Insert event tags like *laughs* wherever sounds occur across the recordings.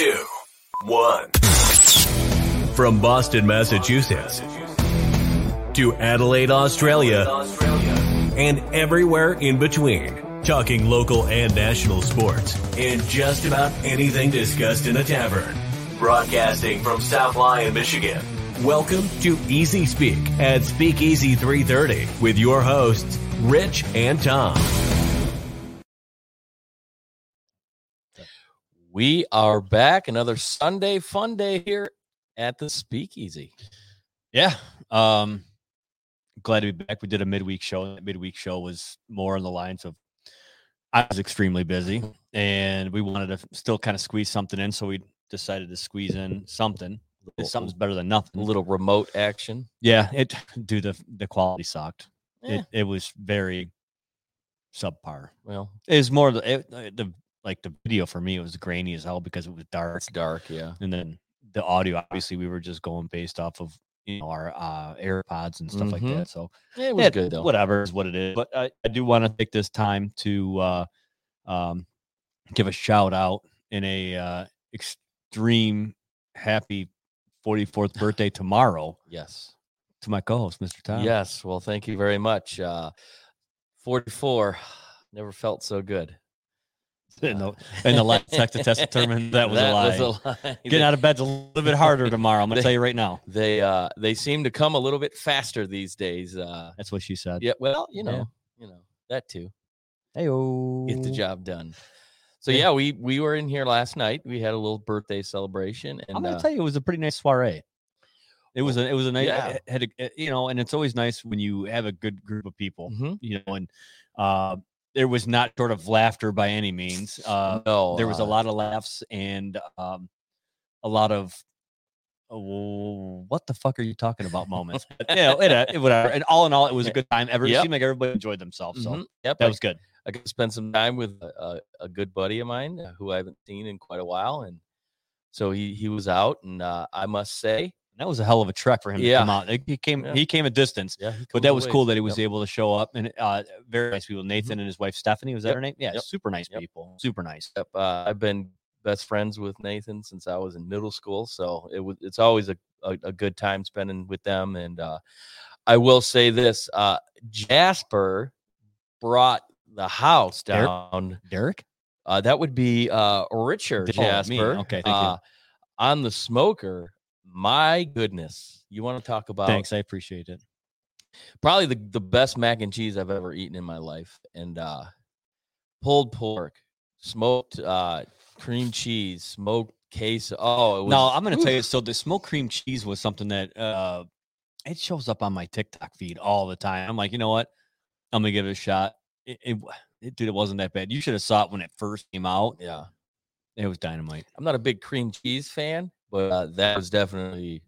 two, one. From Boston, Massachusetts to Adelaide, Australia, and everywhere in between. Talking local and national sports and just about anything discussed in a tavern. Broadcasting from South Lyon, Michigan. Welcome to Easy Speak at Speakeasy 330 with your hosts, Rich and Tom. We are back. Another Sunday fun day here at the Speakeasy. Yeah. Um glad to be back. We did a midweek show. That midweek show was more on the lines of I was extremely busy and we wanted to still kind of squeeze something in. So we decided to squeeze in something. Something's better than nothing. A little remote action. Yeah, it *sighs* dude, the the quality sucked. Eh, It it was very subpar. well, It was more the it, the like the video for me it was grainy as hell because it was dark. it's dark. Yeah. and then the audio obviously we were just going based off of you know our uh airpods and stuff like Mhm. that so It was yeah, good though. whatever is what it is but i, I do want to take this time to uh um give a shout out in a uh extreme happy 44th *laughs* birthday tomorrow Yes. to my co-host mr tom Yes. Well, thank you very much. Uh, 44. *sighs* Never felt so good. *laughs* and the, and the last tech to test determined that was a lie lie. getting out of bed's a little bit harder tomorrow i'm gonna They- tell you right now They uh they seem to come a little bit faster these days. Uh that's what she said yeah, well, you know, Yeah. you know, that too. hey Get the job done. So yeah, we we were in here last night. We had a little birthday celebration and I'm gonna uh, tell you, it was a pretty nice soiree. It was a, it was a nice, yeah. had a, you know, and it's always nice when you have a good group of people, mhm. you know, and uh, there was not sort of laughter by any means. Uh, no, there was a uh, lot of laughs and um, a lot of oh, what the fuck are you talking about moments. But, yeah, it, uh, it, whatever. And all in all, it was a good time. Ever it Yep. seemed like everybody enjoyed themselves, so mhm, Yep, that was good. I got to spend some time with a, a, a good buddy of mine uh, who I haven't seen in quite a while, and so he he was out, and uh, I must say, That was a hell of a trek for him Yeah. to come out. He came, Yeah. he came a distance. yeah, but that was cool that he was Yep. able to show up and uh very nice people nathan and his wife stephanie was that Yep, her name yeah yep, super nice people super nice Yep, uh, I've been best friends with Nathan since I was in middle school, so it was it's always a, a, a good time spending with them. And uh, I will say this: uh, Jasper brought the house down. derek Uh, that would be uh, Richard Oh. Jasper. Okay, thank you. uh, On the smoker, my goodness, you want to talk about thanks i appreciate it probably the, the best mac and cheese I've ever eaten in my life. And uh pulled pork, smoked uh cream cheese, smoked queso. Oh, it was no i'm gonna tell you so the smoked cream cheese was something that uh it shows up on my tiktok feed all the time i'm like you know what i'm gonna give it a shot it, it, it dude it wasn't that bad you should have saw it when it first came out Yeah. it was dynamite I'm not a big cream cheese fan, but uh, that was definitely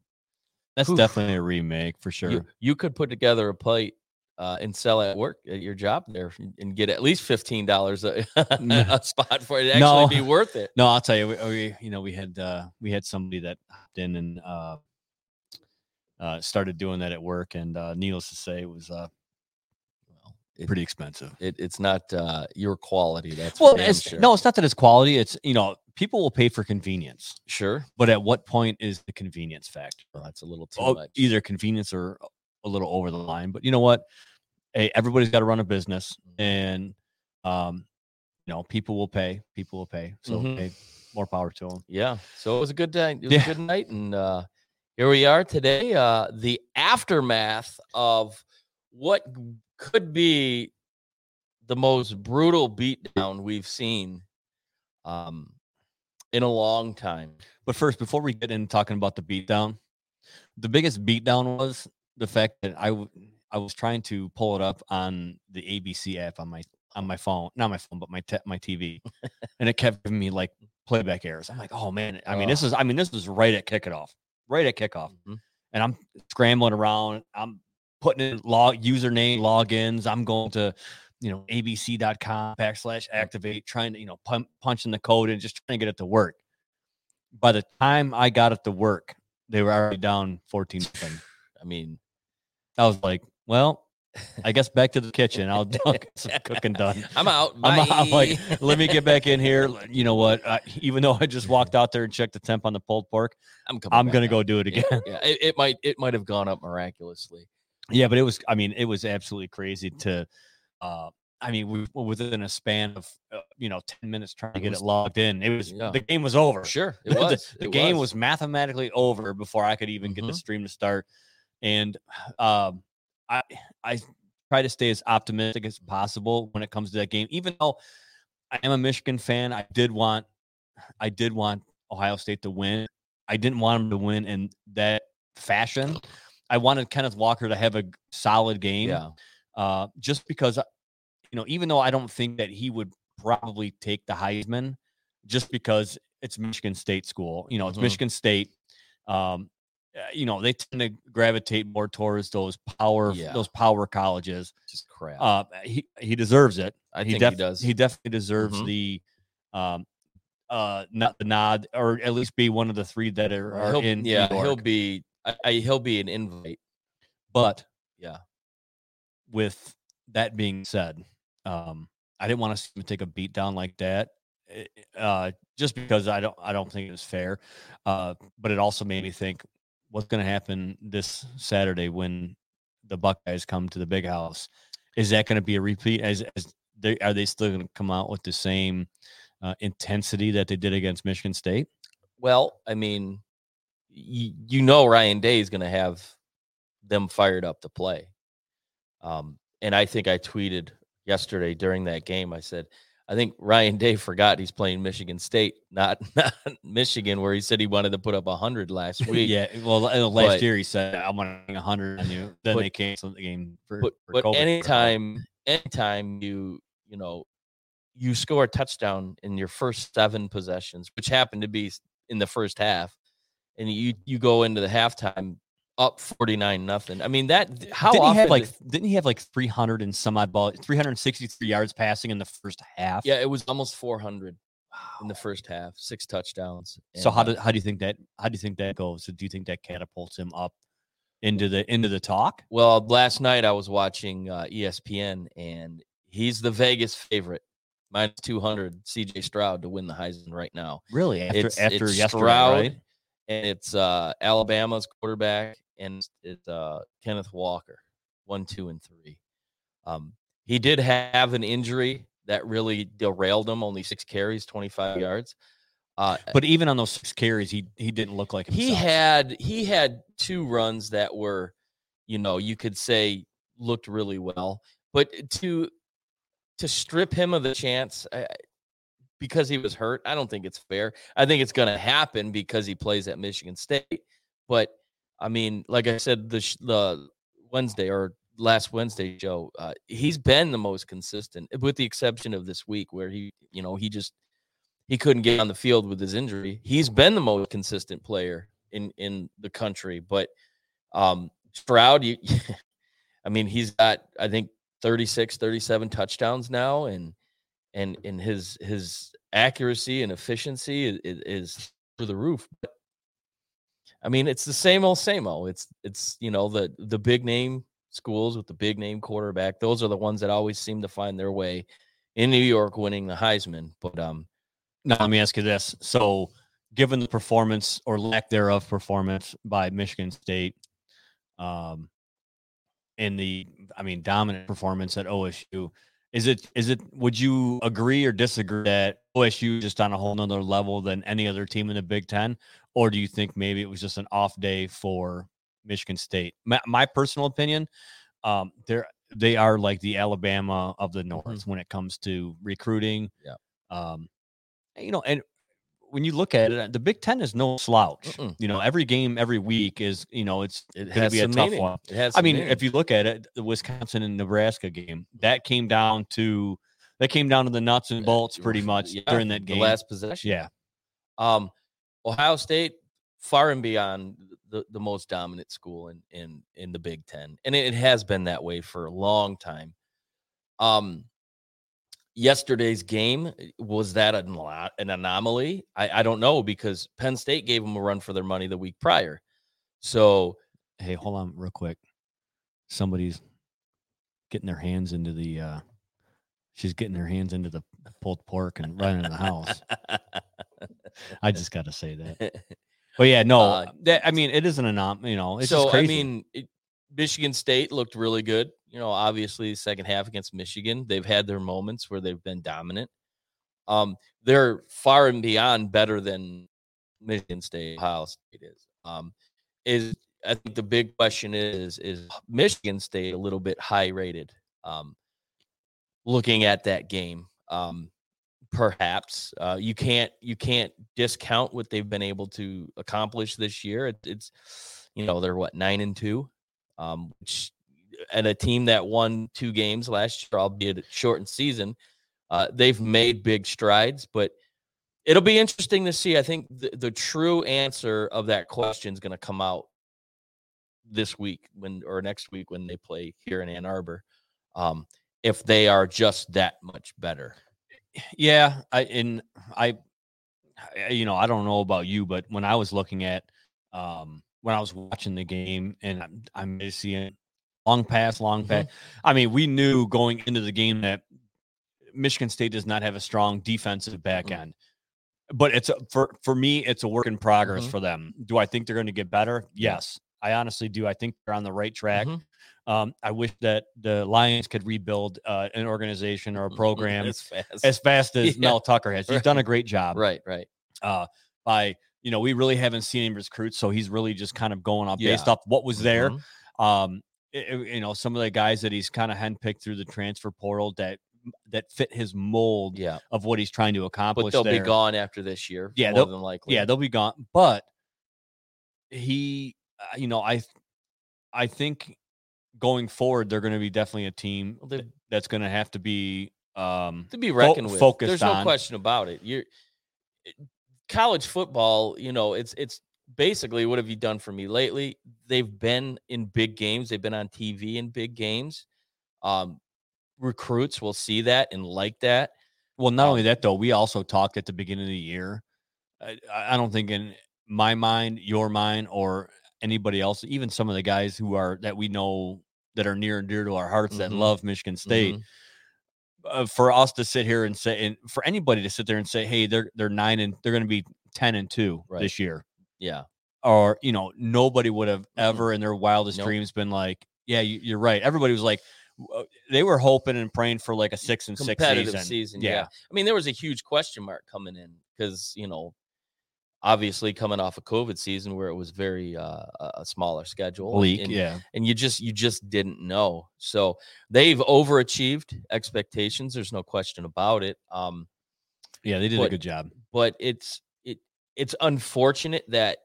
that's Oof. definitely a remake for sure you, you could put together a plate uh, and sell at work at your job there and get at least fifteen dollars a, *laughs* a spot for it. to Actually, No. be worth it. No, I'll tell you, we, we you know we had uh we had somebody that hopped in and uh uh started doing that at work and uh needless to say it was uh it, pretty expensive. it, it's not uh, your quality. That's Well, it's sure. no, it's not that it's quality, it's you know, people will pay for convenience. sure. But at what point is the convenience factor? Well, that's a little too Oh, much. either convenience or a little over the line. But you know what? Hey, everybody's got to run a business Mm-hmm. and um you know, people will pay, people will pay. So Mhm. hey, more power to them. Yeah. So it was a good day. It was Yeah. a good night. And uh here we are today. Uh the aftermath of what could be the most brutal beatdown we've seen um in a long time. But first, before we get in talking about the beatdown, the biggest beatdown was the fact that I w- I was trying to pull it up on the ABC app on my on my phone, not my phone, but my te- my TV, *laughs* and it kept giving me like playback errors. I'm like, oh man, I mean, this is I mean, this was right at kickoff, right at kickoff, Mhm. and I'm scrambling around. I'm putting in log username logins. I'm going to you know abc.com backslash activate, trying to you know pump, punching the code and just trying to get it to work. By the time I got it to work, they were already down 14 nothing. I mean, I was like, well, I guess back to the kitchen. I'll, *laughs* get some cooking done. *laughs* I'm out. I'm, I'm like, let me get back in *laughs* here. You know what? I, even though I just walked out there and checked the temp on the pulled pork, I'm. I'm gonna out. go do it again. Yeah, yeah. It, it might it might have gone up miraculously. Yeah, but it was. I mean, it was absolutely crazy to. uh I mean, we within a span of uh, you know ten minutes trying to It get was- it logged in. It was Yeah. the game was over. Sure, *laughs* it The- was. the it game was. mathematically over before I could even get the Mhm. stream to start. And um, I I try to stay as optimistic as possible when it comes to that game. Even though I am a Michigan fan, I did want I did want Ohio State to win. I didn't want them to win in that fashion. I wanted Kenneth Walker to have a solid game. Yeah. Uh, just because uh, you know, even though I don't think that he would probably take the Heisman, just because it's Michigan State school. You know, it's Mhm. Michigan State. Um, uh, you know, they tend to gravitate more towards those power, Yeah. those power colleges. Just crap. Uh, he he deserves it. I he think def- he does. He definitely deserves Mhm. the, um, uh, not the nod, or at least be one of the three that are, are in. yeah, he'll be. I, I, he'll be an invite. But Yeah. with that being said, um, I didn't want to see him take a beat down like that. eh, Uh, just because I don't, I don't think it was fair. Uh, but it also made me think, what's going to happen this Saturday when the Buckeyes come to the Big House? Is that going to be a repeat? As, as they, are they still going to come out with the same uh, intensity that they did against Michigan State? Well, I mean, you, you know Ryan Day is going to have them fired up to play. Um, and I think I tweeted yesterday during that game. I said, I think Ryan Day forgot he's playing Michigan State, *laughs* not not Michigan, where he said he wanted to put up hundred last *laughs* week. yeah. Well, uh, last But- year he said, "I'm to 100 on you." Then But- they canceled the game for. but for but anytime anytime you you know you score a touchdown in your first seven possessions which happened to be in the first half and you you go into the halftime up 49 nothing. I mean that how didn't he often have like does- didn't he have like 300 and some odd ball 363 yards passing in the first half? Yeah it was almost 400 in the first half six touchdowns so how do how do you think that how do you think that goes? So do you think that catapults him up into the into the talk? Well last night i was watching uh, espn and he's the vegas favorite minus 200 cj stroud to win the heisman right now. Really? After it's, after it's yesterday Stroud, right and it's uh, Alabama's quarterback, and it's- uh, Kenneth Walker, one, two, and three. Um, he did have an injury that really derailed him. Only six carries, twenty-five yards. Uh, but even on those six carries he he didn't look like himself. he had he had two runs that were, you know, you could say looked really well, but to to strip him of the chance I- because he was hurt, I don't think it's fair. I think it's going to happen because he plays at Michigan State. But I mean, like I said, the sh- the Wednesday or last Wednesday show, uh, he's been the most consistent, with the exception of this week where he, you know, he just he couldn't get on the field with his injury. He's been the most consistent player in in the country. But um Stroud, you, *laughs* I mean, he's got I think 36, 37 touchdowns now, and and and his his accuracy and efficiency is, is through the roof. But I mean, it's the same old, same old. It's it's you know the the big name schools with the big name quarterback. Those are the ones that always seem to find their way in New York, winning the Heisman. But um, Now let me ask you this: so, given the performance or lack thereof performance by Michigan State, um, in the, I mean, dominant performance at OSU, is it is it? Would you agree or disagree that OSU is just on a whole nother level than any other team in the Big Ten, or do you think maybe it was just an off day for Michigan State? My, my personal opinion, um, they're they are like the Alabama of the North when it comes to recruiting. Yeah. Um, you know, and when you look at it, the Big Ten is no slouch. Mm-mm. You know, every game every week is you know it's it going to be a tough meaning. one. It has. I mean, meaning. if you look at it, the Wisconsin and Nebraska game that came down to that came down to the nuts and bolts pretty much *laughs* Yeah, during that game. the last possession. yeah, Um, Ohio State far and beyond the, the most dominant school in in in the Big Ten, and it, has been that way for a long time. Um, yesterday's game eh, was that an, an anomaly? I, I don't know because Penn State gave them a run for their money the week prior. So Hey, hold on real quick. Somebody's getting their hands into the uh she's getting her hands into the pulled pork and running in the house. I just got to say that. But yeah, *laughs* no, Uh, that, I mean, it isn't a nom, you know, it's so just crazy. I mean, it, Michigan State looked really good. You know, obviously second half against Michigan, they've had their moments where they've been dominant. Um, they're far and beyond better than Michigan State, Ohio State is. Um, is I think the big question is is Michigan State a little bit high rated? Um, looking at that game, um, perhaps uh, you can't you can't discount what they've been able to accomplish this year. It, it's you know they're what nine and two, um, which and a team that won two games last year, albeit a shortened season. Uh, they've made big strides, but it'll be interesting to see. I think the, the true answer of that question is going to come out this week when or next week when they play here in Ann Arbor. Um, if they are just that much better. yeah, I and I, I- you know, I don't know about you, but when I was looking at, um, when I was watching the game, and I'm, I'm seeing long pass, long Mhm. pass. I mean, we knew going into the game that Michigan State does not have a strong defensive back Mm. end. But it's a, for for me, it's a work in progress Mhm. for them. Do I think they're going to get better? Yes, I honestly do. I think they're on the right track. Mhm. Um, I wish that the Lions could rebuild uh, an organization or a *laughs* program as fast. as fast as *laughs* Yeah. Mel Tucker has. He's done a great job. right, right. Uh, by you know, we really haven't seen him recruit, so he's really just kind of going off based off what was there. Um, you know, some of the guys that he's kind of handpicked through the transfer portal that that fit his mold Yeah, of what he's trying to accomplish. but they'll there. be gone after this year. Yeah, more than likely. Yeah, they'll be gone. But he, uh, you know, I, I think going forward, they're going to be definitely a team Well, that's going to have to be. Um, to be reckoned with. focused There's no on- question about it. You're college football. You know, it's it's basically what have you done for me lately? They've been in big games. They've been on TV in big games. Um, recruits will see that and like that. Well, not only Um, that though, we also talked at the beginning of the year. I, I don't think in my mind, your mind, or anybody else, even some of the guys who are that we know that are near and dear to our hearts that Mhm. love Michigan State, Mhm. uh, for us to sit here and say, and for anybody to sit there and say, hey, they're they're nine and they're going to be ten and two Right. this year, Yeah, or you know, nobody would have ever in their wildest Nope. dreams been like, yeah, you, you're right. Everybody was like. uh, They were hoping and praying for like a six and six season. season. yeah. I mean, there was a huge question mark coming in because you know, obviously coming off a COVID season where it was very uh, a smaller schedule, and- bleak. and, yeah, and you just you just didn't know. So they've overachieved expectations. There's no question about it. Um, yeah, they did a good job. but it's it it's unfortunate that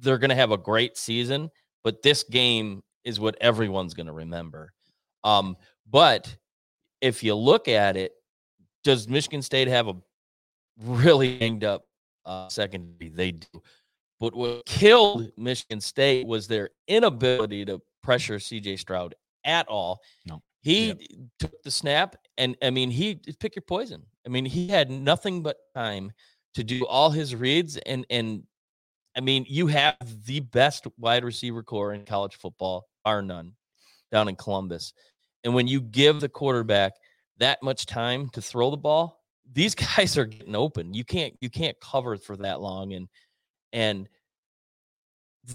they're going to have a great season, but this game is what everyone's going to remember. Um, but if you look at it, does Michigan State have a really hanged up uh, secondary? They do. But what killed Michigan State was their inability to pressure CJ Stroud at all. No. He Yep. took the snap, and I mean, he pick your poison. I mean, he had nothing but time to do all his reads, and and I mean, you have the best wide receiver core in college football, bar none, down in Columbus. And when you give the quarterback that much time to throw the ball, these *laughs* guys are getting open. You can't you can't cover for that long, and and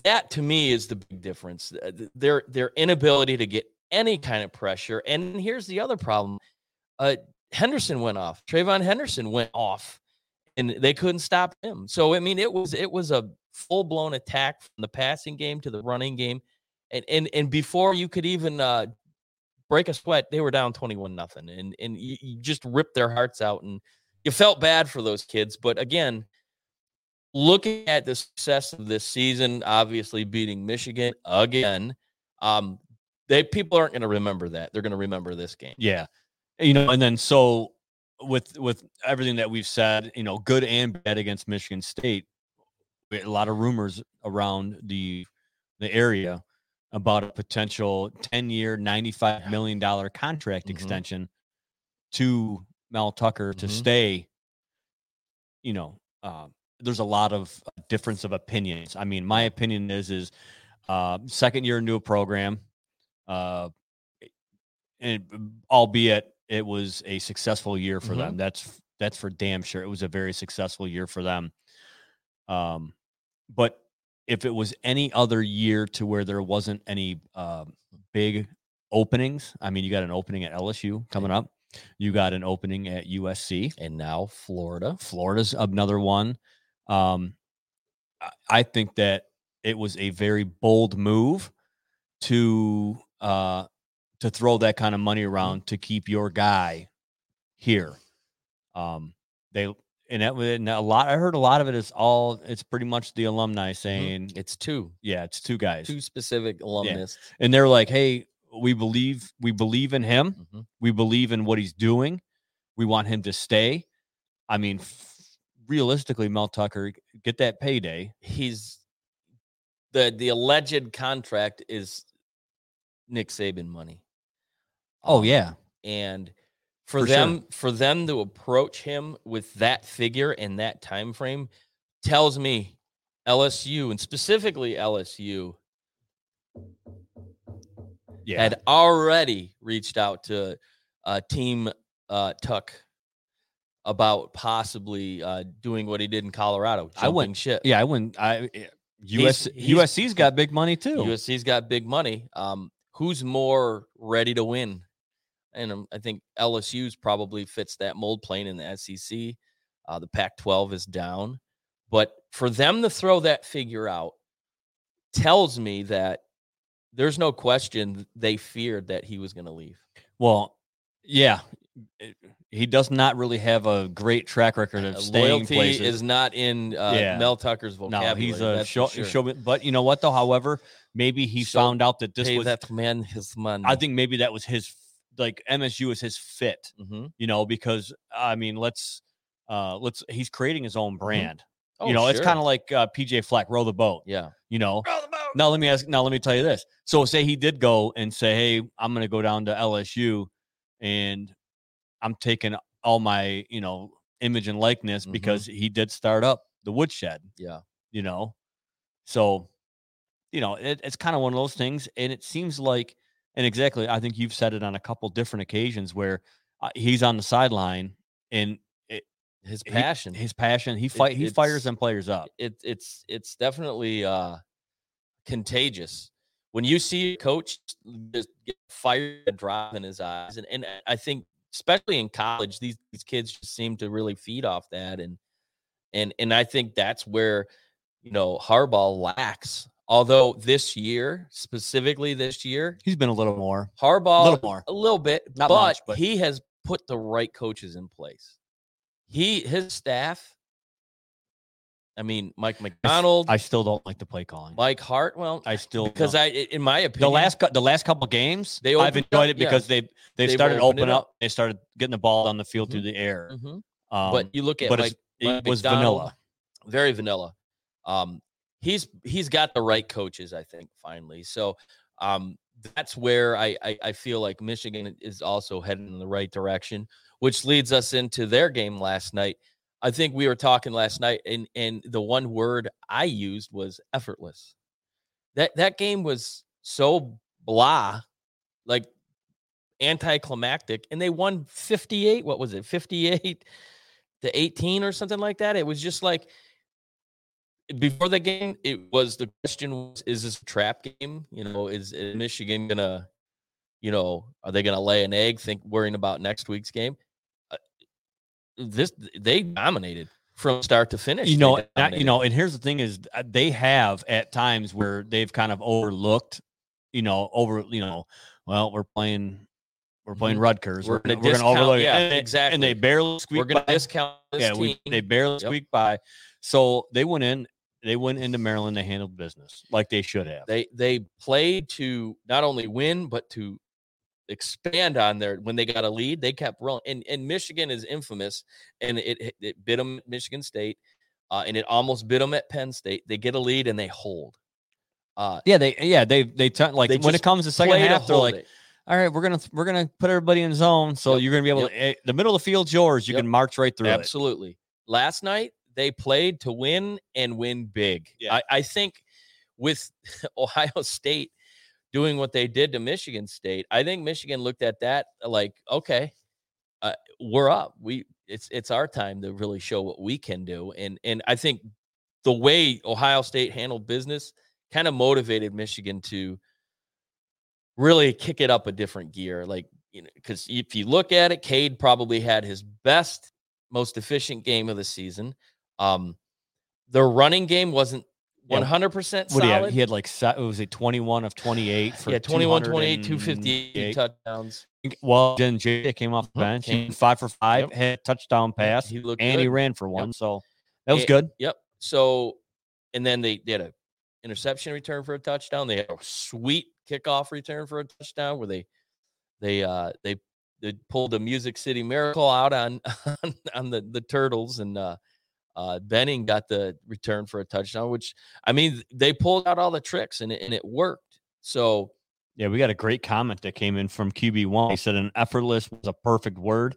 that to me is the big difference. Uh, Their their inability to get any kind of pressure. And here's the other problem: uh, Henderson went off. TreVeyon Henderson went off, and they couldn't stop him. So I mean, it was it was a full blown attack from the passing game to the running game, and and and before you could even uh, break a sweat, they were down twenty one nothing, and and you, you just ripped their hearts out, and you felt bad for those kids. But again, looking at the success of this season, obviously beating Michigan again, um, they people aren't going to remember that. They're going to remember this game. Yeah. You know, and then so with with everything that we've said, you know, good and bad against Michigan State, a lot of rumors around the the area about a potential 10-year, 95 million dollar contract Mhm. extension to Mel Tucker to Mhm. stay. You know, uh, there's a lot of difference of opinions. I mean, my opinion is is uh, second year into a program, uh, and albeit it was a successful year for Mhm. them. That's that's for damn sure. It was a very successful year for them. Um, but if it was any other year to where there wasn't any um, big openings, I mean, you got an opening at LSU coming up. You got an opening at USC. And now Florida. Florida's another one. Um, I- I think that it was a very bold move to uh, to throw that kind of money around to keep your guy here. Um, they and that and a lot. I heard a lot of it is all. It's pretty much the alumni saying, It's two, "Yeah, it's two guys," two specific alumnus. and they're like, "Hey, we believe we believe in him." Mhm. We believe in what he's doing. We want him to stay. I mean, f- realistically, Mel Tucker, get that payday. He's the the alleged contract is Nick Saban money. Oh yeah, and for, For sure. them for them to approach him with that figure and that time frame tells me LSU and specifically LSU yeah. had already reached out to uh, Team uh, Tuck about possibly uh, doing what he did in Colorado, I wouldn't ship. yeah, I wouldn't. I eh, US he's- USC's got big money too. USC's got big money. Um, who's more ready to win? And um, I think LSU's probably fits that mold playing in the SEC. Uh, the Pac 12 is down. But for them to throw that figure out tells me that there's no question they feared that he was going to leave. Well, yeah, eh, he does not really have a great track record of Uh, staying Loyalty places. is not in uh, Yeah. Mel Tucker's vocabulary. no, he's a show, sure. showman. But you know what though? However, maybe he So found out that this was. that man his money. I think maybe that was his like MSU is his fit. hmm You know, because I mean, let's uh let's he's creating his own brand. Oh, you know, it's kind of like uh, PJ Fleck, row the boat. yeah. You know, now let me ask. Now let me tell you this. So say he did go and say, "Hey, I'm going to go down to LSU, and I'm taking all my you know image and likeness Mhm. because he did start up the woodshed." Yeah. You know, so you know it, it's kind of one of those things, and it seems like, and exactly, I think you've said it on a couple different occasions where uh, he's on the sideline and it, His he- passion. his passion, he fight, he fires them players up. it, it's it's definitely uh contagious when you see a coach just get fired drive in his eyes and, and i think especially in college these these kids just seem to really feed off that and and and i think that's where you know harbaugh lacks although this year specifically this year He's been a little more, harbaugh a little more. a little bit, Not but, much, but- he has put the right coaches in place. He his staff. I mean, Mike Macdonald, I still don't like the play calling. Mike Hart. Well, I still because don't. I, in my opinion, the last the last couple games, They I've enjoyed up, it because they they started to opened it open up. up. They started getting the ball down the field through the air. Mhm. Um, but you look at but Mike, Mike it was Macdonald, vanilla. very vanilla. Um, he's he's got the right coaches, I think, finally. So um, that's where I, I I feel like Michigan is also heading in the right direction, which leads us into their game last night. I think we were talking last night, and and the one word I used was effortless. That that game was so blah, like anticlimactic, and they won fifty eight. What was it, fifty eight? to 18 or something like that. It was just like before the game, it was the question was, is this a trap game? You know, is, is Michigan gonna, you know, are they gonna lay an egg, think worrying about next week's game? Uh, this they dominated from start to finish. You know, I- you know, and here's the thing: is uh, they have at times where they've kind of overlooked, you know, over, you know, well, we're playing, we're playing Mhm. Rutgers, We're we're, we're gonna discount- overlook it, yeah, and exactly. and they barely we're squeak gonna by. discount this yeah, team. we they barely Yep. squeaked by. So they went in, they went into Maryland, they handled business like they should have. they they played to not only win but to expand on their when they got a lead they kept rolling and and michigan is infamous and it it, it bit them at michigan state uh, and it almost bit them at penn state they get a lead and they hold uh yeah, they yeah they they t- like They when it comes to second half, they're like, it. all right, we're gonna we're gonna put everybody in zone, so Yep, you're gonna be able yep. to eh, the middle of the field's yours. You Yep. can march right through it. absolutely last night they played to win and win big Yeah. I, I think with *laughs* ohio state doing what they did to Michigan State. I think Michigan looked at that like, okay, uh, we're up. We it's it's our time to really show what we can do. And and I think the way Ohio State handled business kind of motivated Michigan to really kick it up a different gear. Like, you know, because if you look at it, Cade probably had his best, most efficient game of the season. Um, the running game wasn't Yeah. 100% What do you have? solid. He had like se- was it 21 of 28 for yeah, 21, 28, 258. 258 touchdowns. Well, then Jay came off the Mhm. bench. Came- five for five, Yep. had touchdown pass, He looked and he ran for one. So that was Eh, good. Yep. So, and then they, they had a interception return for a touchdown. They had a sweet kickoff return for a touchdown where they they uh they they pulled the Music City Miracle out on *laughs* on, on the the Turtles and uh uh Henning got the return for a touchdown, which I mean they pulled out all the tricks and it, and it worked. So Yeah, we got a great comment that came in from QB1. He said an effortless was a perfect word.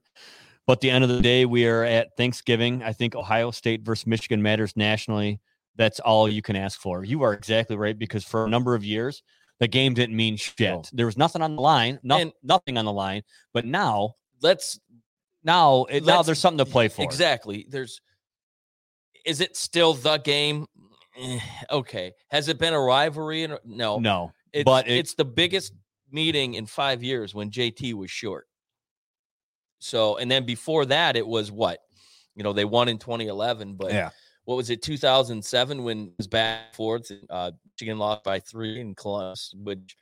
But at the end of the day, we are at Thanksgiving. I think Ohio State versus Michigan matters nationally. That's all you can ask for. You are exactly right because for a number of years, the game didn't mean shit. No. There was nothing on the line, no, And- nothing on the line. But now, let's now, it, now there's something to play for. Exactly. There's is it still the game? Eh, Okay. Has it been a rivalry? No. No, It's, but it- it's the biggest meeting in five years when JT was short. So, and then before that, it was what? You know, they won in 2011, but yeah, what was it, 2007 when it was back and forth? Uh, Michigan lost by three in Columbus, which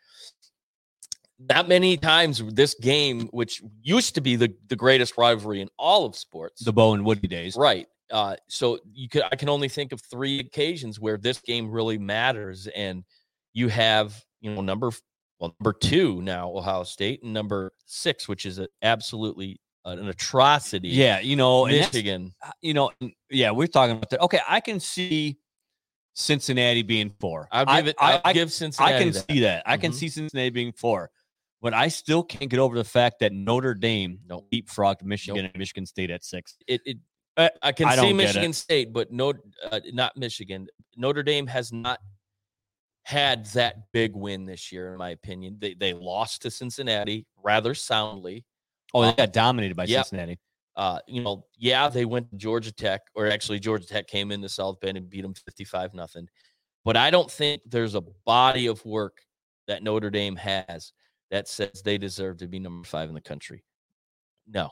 that many times this game, which used to be the, the greatest rivalry in all of sports, the Bo and Woody days. Right. Uh, so you could I can only think of three occasions where this game really matters, and you have you know number well number two now Ohio State and number six, which is a, absolutely an atrocity. Yeah, you know, Michigan. uh, you know, yeah, we're talking about that. Okay, I can see Cincinnati being four. I'll I- give it. I, I'll I, give I can that. see that. I can Mhm. see Cincinnati being four, but I still can't get over the fact that Notre Dame Nope. leapfrogged Michigan and Michigan State at six. It, it Uh, I can I see don't get it. Michigan State, but no, uh, not Michigan. Notre Dame has not had that big win this year, in my opinion. They they lost to Cincinnati rather soundly. Oh, they got dominated by yep. Cincinnati. uh, you know, yeah, they went to Georgia Tech, or actually Georgia Tech came into South Bend and beat them 55 nothing. But I don't think there's a body of work that Notre Dame has that says they deserve to be number five in the country. No.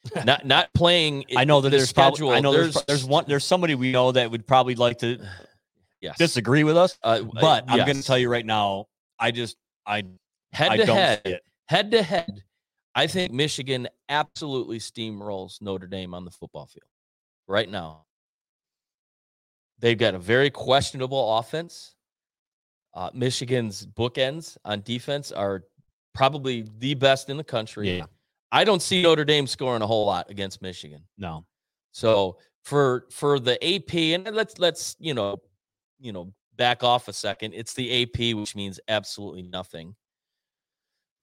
*laughs* not not playing I know that the there's probably, I know there's, there's one there's somebody we know that would probably like to *sighs* yes. disagree with us, Uh, but I'm going to tell you right now, I just I head I to head, head to head, I think Michigan absolutely steamrolls Notre Dame on the football field right now. They've got a very questionable offense. Uh, Michigan's bookends on defense are probably the best in the country. Yeah. I don't see Notre Dame scoring a whole lot against Michigan. No. So for for the AP, and let's let's you know, you know, back off a second. It's the AP, which means absolutely nothing.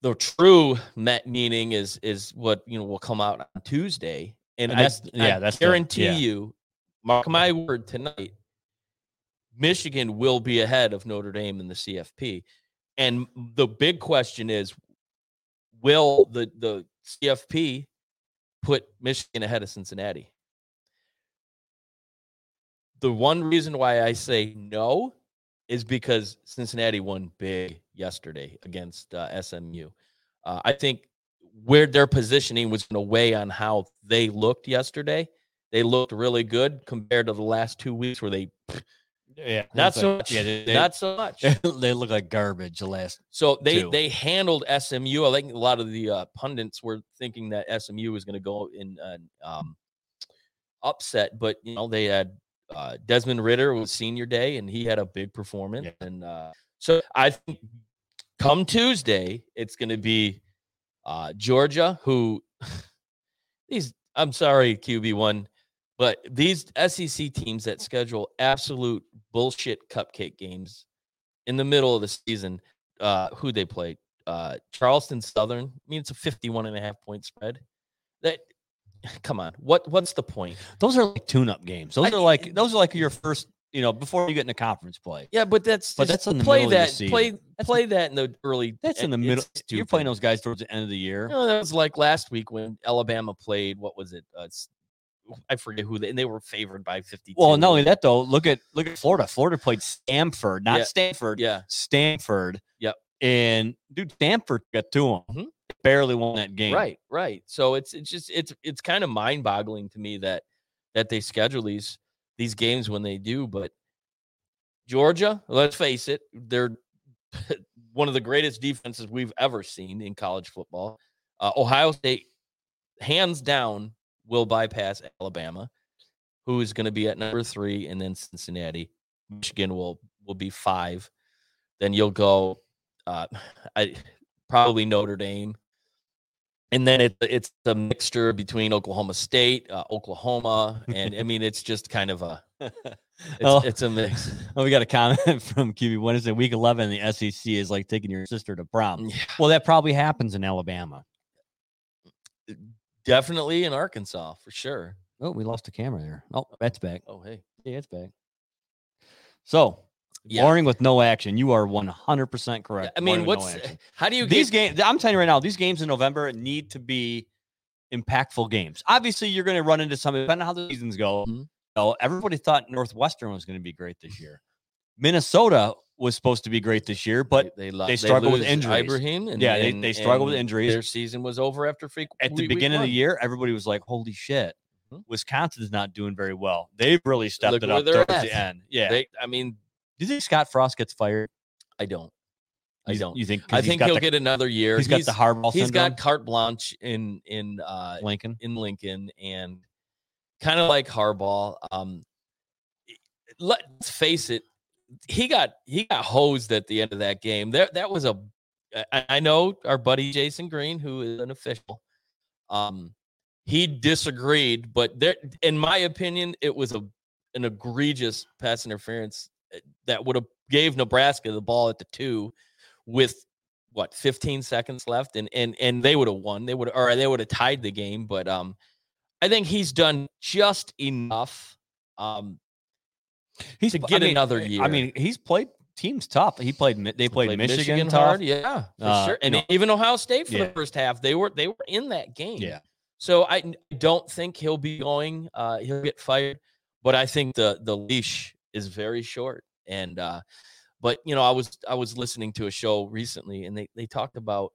The true met meaning is is what you know will come out on Tuesday, and, And I, yeah, I that's the- guarantee yeah. you, mark my word tonight, Michigan will be ahead of Notre Dame in the CFP, and the big question is, will the the CFP put Michigan ahead of Cincinnati? The one reason why I say no is because Cincinnati won big yesterday against uh, SMU. Uh, I think where their positioning was going to weigh on how they looked yesterday. They looked really good compared to the last two weeks where they Yeah. not so like- much, Yeah, they, not so much. *laughs* they look like garbage the last So they Two. they handled SMU. I think a lot of the uh, pundits were thinking that SMU was going to go in an um, upset, but you know they had uh, Desmond Ridder was senior day and he had a big performance, Yeah. and uh, so I think come Tuesday it's going to be uh, Georgia who *laughs* these. I'm sorry, QB one. But these SEC teams that schedule absolute bullshit cupcake games in the middle of the season, uh, who they play, uh, Charleston Southern. I mean, it's a 51 and a half point spread. That, *sighs* come on, what what's the point? Those are like tune-up games. Those I- are like those are like your first you know, before you get in into conference play. Yeah, but that's But that's in the play middle of the that play. That's play that in the early. That's in the middle. You're playing those guys towards the end of the year. You know, that was like last week when Alabama played. What was it? Uh, I forget who they and they were favored by fifty. Well, not only that though. Look at look at Florida. Florida played Stanford, not Yeah. Stanford. Yeah, Stanford. Yep. And dude, Stanford got to them. Mhm. Barely won that game. right, right. So it's it's just it's it's kind of mind boggling to me that that they schedule these these games when they do. But Georgia, let's face it, they're *laughs* one of the greatest defenses we've ever seen in college football. Uh, Ohio State, hands down, will bypass Alabama, who is going to be at number three, and then Cincinnati. Michigan will will be five. Then you'll go, uh, *sighs* I probably Notre Dame, and then it, it's the mixture between Oklahoma State, uh, Oklahoma, and I *laughs* mean it's just kind of a *laughs* it's, Oh. it's a mix. *laughs* Oh, we got a comment from QB. When is it? Week 11, the SEC is like taking your sister to prom. Yeah, Well, that probably happens in Alabama. Definitely in Arkansas for sure. Oh, we lost the camera there. Oh, that's back. Oh hey, Yeah, it's back. So, Yeah. warning with no action. You are 100% correct. I mean, with no what's how do you these get, games? I'm telling you right now, these games in November need to be impactful games. Obviously, you're going to run into some, depending on how the seasons go. Mhm. You know, everybody thought Northwestern was going to be great this year. Minnesota was supposed to be great this year, but they, lo- they struggle with injuries. Ibrahim and, Yeah, they- and- they struggle with injuries. Their season was over after freak at the week- week beginning of the year, everybody was like, "Holy shit, Mhm. Wisconsin's not doing very well." They've really stepped Look it up towards at. the end. Yeah. They, I mean, Do you think Scott Frost gets fired? I don't. I don't. You think? I think he'll the, get another year. He's got the Harbaugh He's syndrome. got carte blanche in in uh Lincoln. in Lincoln and kind of like Harbaugh. Um, let's face it, he got he got hosed at the end of that game. There, that was a. I, know our buddy Jason Green, who is an official. Um, he disagreed, but there, in my opinion, it was a an egregious pass interference uh, that would have gave Nebraska the ball at the two with what 15 seconds left and and and they would have won they would or they would have tied the game but um i think he's done just enough um He's to I get mean, another year. I mean, he's played teams tough. He played. They played, Michigan, tough. hard yeah for Uh, sure and know, even ohio state for yeah. the first half they were they were in that game Yeah. so I don't think he'll be going uh he'll get fired but i think the the leash is very short and uh but you know i was i was listening to a show recently and they they talked about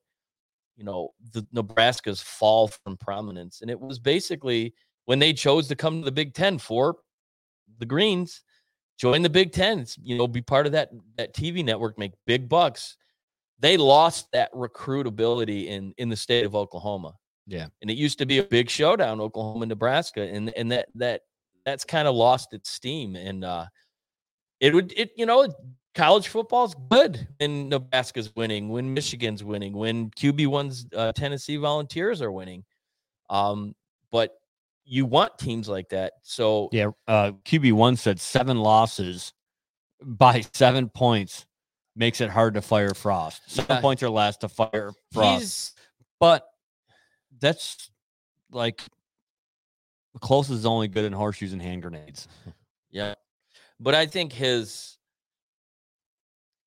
you know the nebraska's fall from prominence and it was basically when they chose to come to the big 10 for the greens join the big 10 it's, you know be part of that that tv network make big bucks. They lost that recruitability in in the state of oklahoma. Yeah. and it used to be a big showdown oklahoma nebraska and and that that that's kind of lost its steam. And uh it would it you know college football's good when nebraska's winning when michigan's winning when qb1's uh, tennessee volunteers are winning. Um but you want teams like that so Yeah. Uh, QB one said seven losses by *laughs* seven points makes it hard to fire Frost. Seven Yeah. points or less to fire Frost. he's But that's like the closest is only good in horseshoes and hand grenades. *laughs* Yeah. But I think his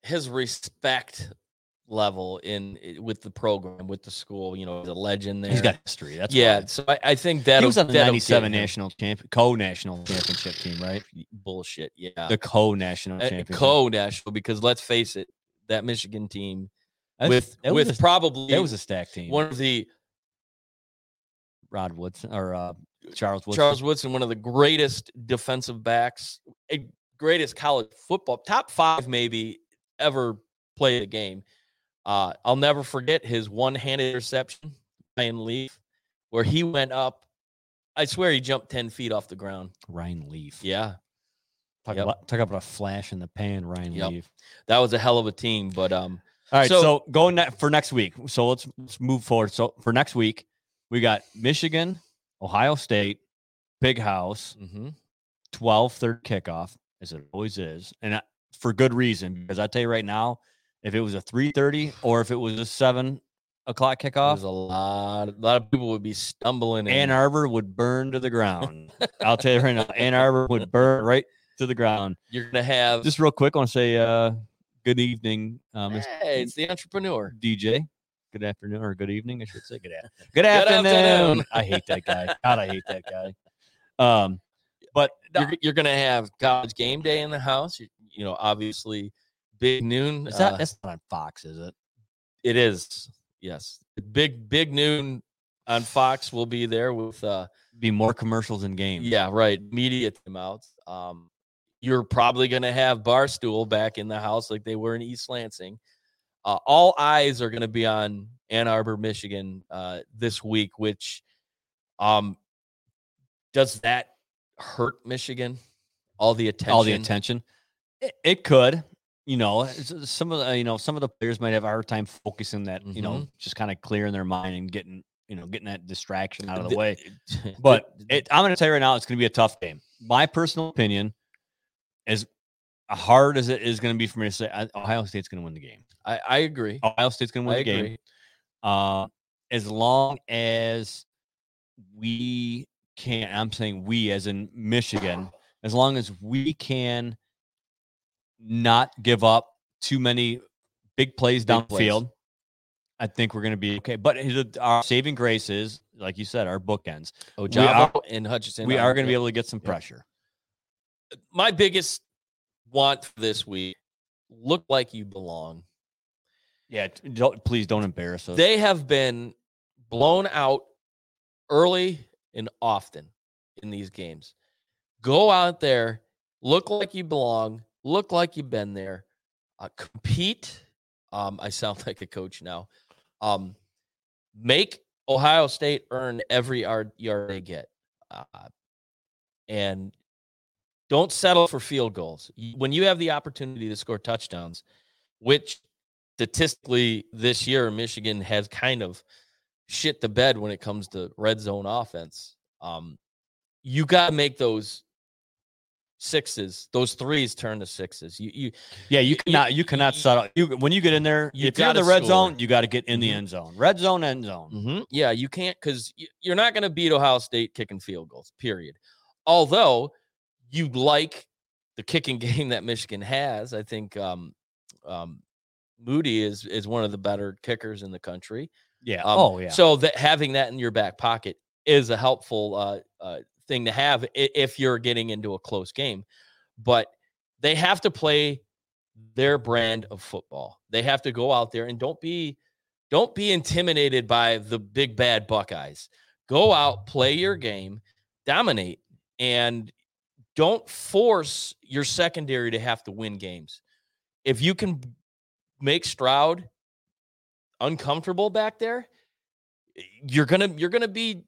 his respect level in with the program, with the school, you know, he's a legend there. He's got history. That's yeah. why. So I, I think that he was on the '97 national champ, co-national championship team, right? bullshit. Yeah. The co-national Uh, championship. co-national because let's face it, that Michigan team That's- with with a, probably that was a stack team. one of the Rod Woodson or uh, Charles Woodson. Charles Woodson, one of the greatest defensive backs, greatest college football, top five maybe ever played a game. Uh, I'll never forget his one-handed interception, Ryan Leaf, where he went up. I swear he jumped ten feet off the ground. Ryan Leaf. Yeah, Talk, Yep. about, talk about a flash in the pan, Ryan Yep. Leaf. that was a hell of a team. But um, All right, So- so, going ne- for next week. So let's, let's move forward. So for next week, we got Michigan, Ohio State, Big House, mm-hmm. 12 third kickoff, as it always is. And I- for good reason, because I tell you right now, if it was a 3:30 or if it was a seven o'clock there's kickoff, a lot, a lot of people would be stumbling. Ann And, Arbor would burn to the ground. I'll tell you right now, Ann Arbor would burn right. to the ground. You're gonna have Just real quick, I want to say uh, good evening, Mr. hey, it's the entrepreneur. DJ. Good afternoon or good evening, I should say. Good, af- *laughs* good, Good afternoon. afternoon. I hate that guy. God, I hate that guy. Um, but You're, you're gonna have college game day in the house. You, you know, obviously, big noon. is that uh, that's not on Fox, is it? it is yes, big big noon on Fox will be there with uh Be more commercials and games. yeah right media timeouts. Um, you're probably gonna have Barstool back in the house like they were in East Lansing. Uh, all eyes are gonna be on Ann Arbor, Michigan, uh, this week. Which, um, does that hurt Michigan? All the attention. all the attention. It, it could, you know, s- some of the, you know, some of the players might have a hard time focusing that, you know, Mhm. just kind of clearing their mind and getting, you know, getting that distraction out of the The- way. *laughs* But it, I'm going to tell you right now, it's going to be a tough game. My personal opinion, as hard as it is going to be for me to say, Ohio State's going to win the game. I, I agree. Ohio State's going to win I the game. Uh, as long as we can, I'm saying we as in Michigan, as long as we can not give up too many big plays Big downfield, I think we're going to be okay. But our saving grace is, like you said, our bookends. Oh, Ojabo and Hutchinson. we are going to be able. to get some Yeah. pressure. My biggest want for this week: look like you belong. Yeah, don't, please don't embarrass us. They have been blown out early and often in these games. Go out there, look like you belong, look like you've been there, uh, compete. Um, I sound *laughs* like a coach now. Um, make Ohio State earn every yard, they get, uh, and don't settle for field goals. When you have the opportunity to score touchdowns, which statistically this year Michigan has kind of shit the bed when it comes to red zone offense. Um, you got to make those sixes, those threes turn to sixes. You, you, yeah, you you- cannot, you cannot settle. You when you get in there, you if you're in the red score. zone, you got to get in the Mhm. end zone. Red zone, end zone. Mhm. yeah, you can't because you're not going to beat Ohio State kicking field goals. Period. Although you like the kicking *laughs* game that Michigan has, I think um, um, Moody is is one of the better kickers in the country. Yeah. Um, oh yeah. So that having that in your back pocket is a helpful uh, uh, thing to have if you're getting into a close game. But they have to play their brand of football. They have to go out there and don't be don't be intimidated by the big bad Buckeyes. Go out, play your game, dominate, and don't force your secondary to have to win games. If you can make Stroud uncomfortable back there, eh, you're gonna you're gonna be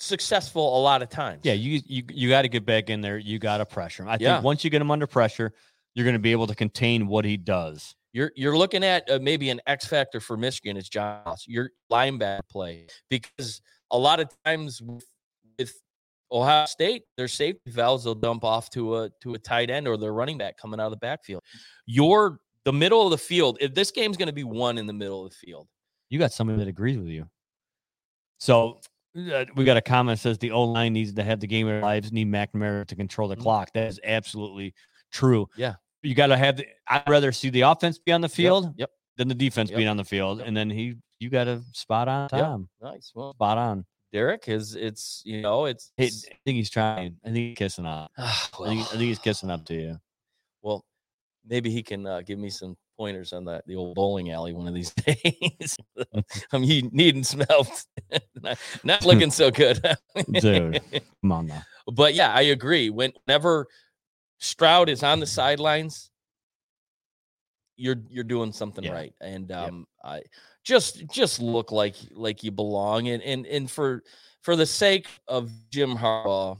successful a lot of times. Yeah, you you you got to get back in there. You got to pressure him. I Yeah. think once you get him under pressure, you're going to be able to contain what he does. you're you're looking at uh, maybe an X factor for Michigan is Ross, your linebacker play because a lot of times with, with Ohio State, their safety valves will dump off to a to a tight end or their running back coming out of the backfield. Your the middle of the field. If this game's going to be won in the middle of the field, You got somebody that agrees with you. So uh, we got a comment that says the O line needs to have the game of their lives. Need McNamara to control the Mhm. clock. That is absolutely true. Yeah. you got to have. The, I'd rather see the offense be on the field Yep. than the defense Yep. being on the field, Yep. and then he. You got to spot on Yep. Tom. Nice. Well, Spot on. Derek is it's you know it's I think he's trying. I think he's kissing up. Ah, *sighs* I think, I think he's kissing up to you. Well, maybe he can uh, give me some pointers on that the old bowling alley one of these *laughs* days. *laughs* I'm needing some help. not, not *laughs* looking so good. Dude. Come on now. But yeah, I agree. Whenever Stroud is on the sidelines, you're you're doing something Yeah. right. And um I just just look like like you belong and and and for for the sake of Jim Harbaugh,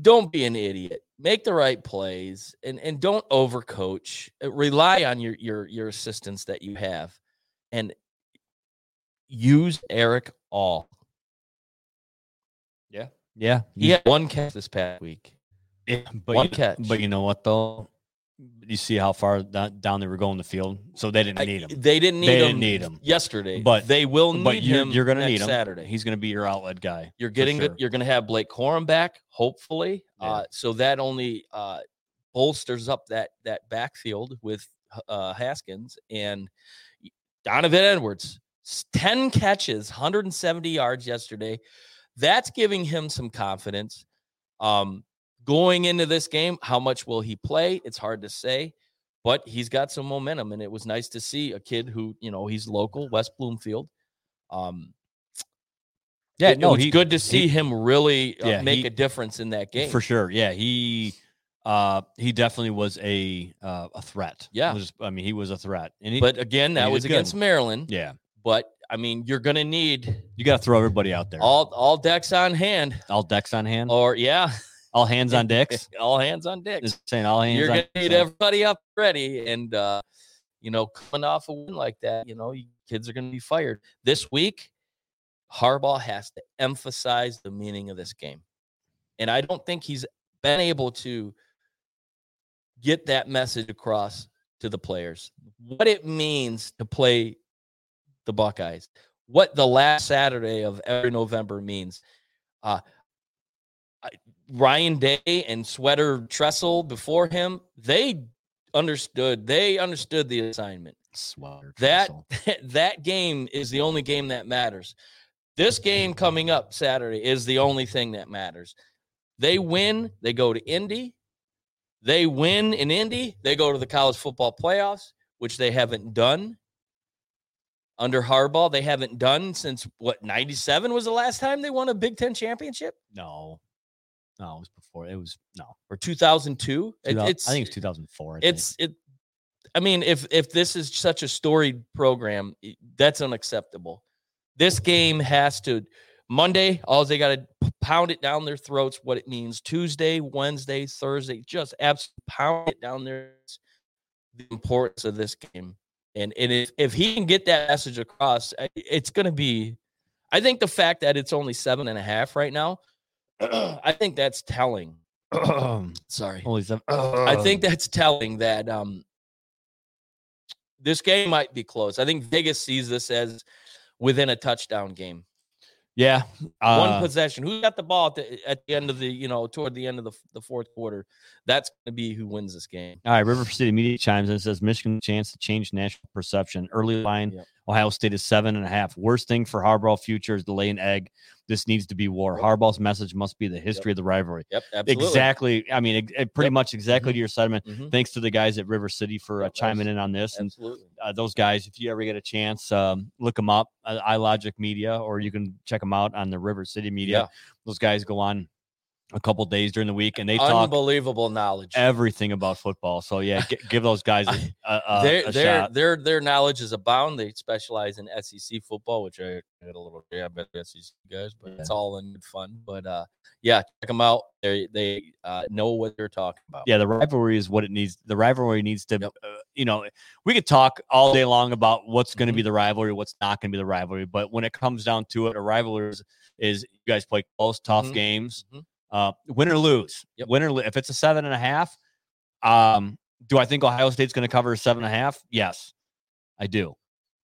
don't be an idiot. Make the right plays and and don't overcoach. Uh, Rely on your your your assistants that you have and use Erick All. Yeah. Yeah. He had one catch this past week. Yeah, but One you, catch. But you know what though? You see how far down they were going the field, so they didn't need him. They didn't need They him. didn't need him. yesterday, But- they will need But you're, him. you're going to need him Saturday. He's going to be your outlet guy. You're getting sure. good. You're going to have Blake Corum back, hopefully. Yeah. Uh, so that only uh, bolsters up that that backfield with uh, Haskins and Donovan Edwards. Ten catches, 170 yards yesterday. That's giving him some confidence. Um, going into this game, how much will he play? It's hard to say, but he's got some momentum, and it was nice to see a kid who you know he's local, West Bloomfield. Um, Yeah, it, no, it was he good to see he- him really uh, Yeah, make he- a difference in that game. for sure. Yeah, he uh he definitely was a uh, a threat. Yeah. I mean he was a threat. And he, But again, that was did good. against Maryland. yeah, But I mean, you're going to need you got to throw everybody out there. All all decks on hand, All decks on hand. or yeah, *laughs* all hands on *laughs* decks. all hands on deck. Just saying all hands. You're to need everybody up ready, and uh, you know, coming off a win like that, you know, you, kids are going to be fired this week. Harbaugh has to emphasize the meaning of this game, and I don't think he's been able to get that message across to the players. What it means to play the Buckeyes, what the last Saturday of every November means. Uh, Ryan Day and Sweater Tressel before him, they understood. They understood the assignment. Sweater That *laughs* that game is the only game that matters. This game coming up Saturday is the only thing that matters. They win, they go to Indy. They win in Indy, they go to the college football playoffs, which they haven't done under Harbaugh. They haven't done since what 97 was the last time they won a Big 10 championship no, no, it was before. It was no. or 2002. It- it's I think it's 2004. I think. it's it i mean if if this is such a storied program that's unacceptable this mm-hmm. game has to monday all they got to pound it down their throats what it means tuesday wednesday thursday just absolutely pound it down their the importance of this game and and if, if he can get that message across it's going to be i think the fact that it's only seven and a half right now *clears throat* i think that's telling *clears throat* sorry Holy stuff. I think that's telling that um this game might be close. I think Vegas sees this as within a touchdown game. Yeah. Uh, One possession. Who got the ball at the, at the end of the, you know, toward the end of the, the fourth quarter? That's going to be who wins this game. All right, River City Media chimes in and says Michigan chance to change national perception. Early line, Yep. Ohio State is seven and a half. Worst thing for Harbaugh future is to lay an egg. This needs to be war. Yep. Harbaugh's message must be the history of the rivalry. Yep, absolutely. Exactly. I mean, it, it pretty Yep. much exactly Mhm. to your sentiment. Mhm. Thanks to the guys at River City for uh, Yep, chiming in on this. And Absolutely. uh, those guys, if you ever get a chance, um, look them up, uh, iLogic Media, or you can check them out on the River City Media. Yeah. Those guys go on a couple days during the week and they talk Unbelievable knowledge. everything about football. So yeah, g- give those guys a, *laughs* a, their a their shot. their their knowledge is abound. They specialize in SEC football, which I had a little jab at SEC guys, but it's all in good fun. But uh, yeah, check them out. They they uh, know what they're talking about. Yeah, the rivalry is what it needs. The rivalry needs to, Yep. uh, you know, we could talk all day long about what's going to Mm-hmm. be the rivalry, what's not going to be the rivalry. But when it comes down to it, a rivalry is, is you guys play close, tough Mhm. games, Mhm. Uh, win or lose. Yep. Win or if it's a seven and a half, um, do I think Ohio State's going to cover a seven and a half? Yes, I do.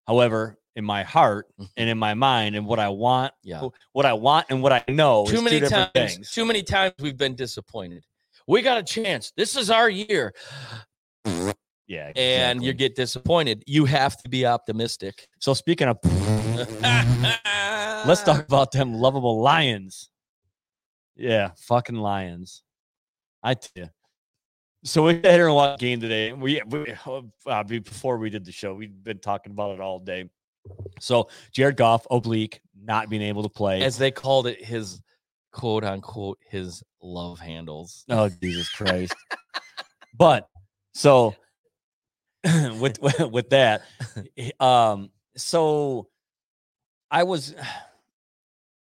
However, in my heart Mhm. and in my mind and what I want, Yeah. what I want and what I know Too is many two times. things. Too many times we've been disappointed. We got a chance. This is our year, Yeah, and you get disappointed. You have to be optimistic. so speaking of *laughs* *laughs* Let's talk about them lovable lions. Yeah, fucking lions. I tell you. So we sat here and watched the game today. We, we uh, before we did the show, we'd been talking about it all day. So Jared Goff, oblique, not being able to play. as they called it, his quote unquote his love handles. oh Jesus Christ! *laughs* but so *clears throat* with *laughs* with that, *laughs* um, so I was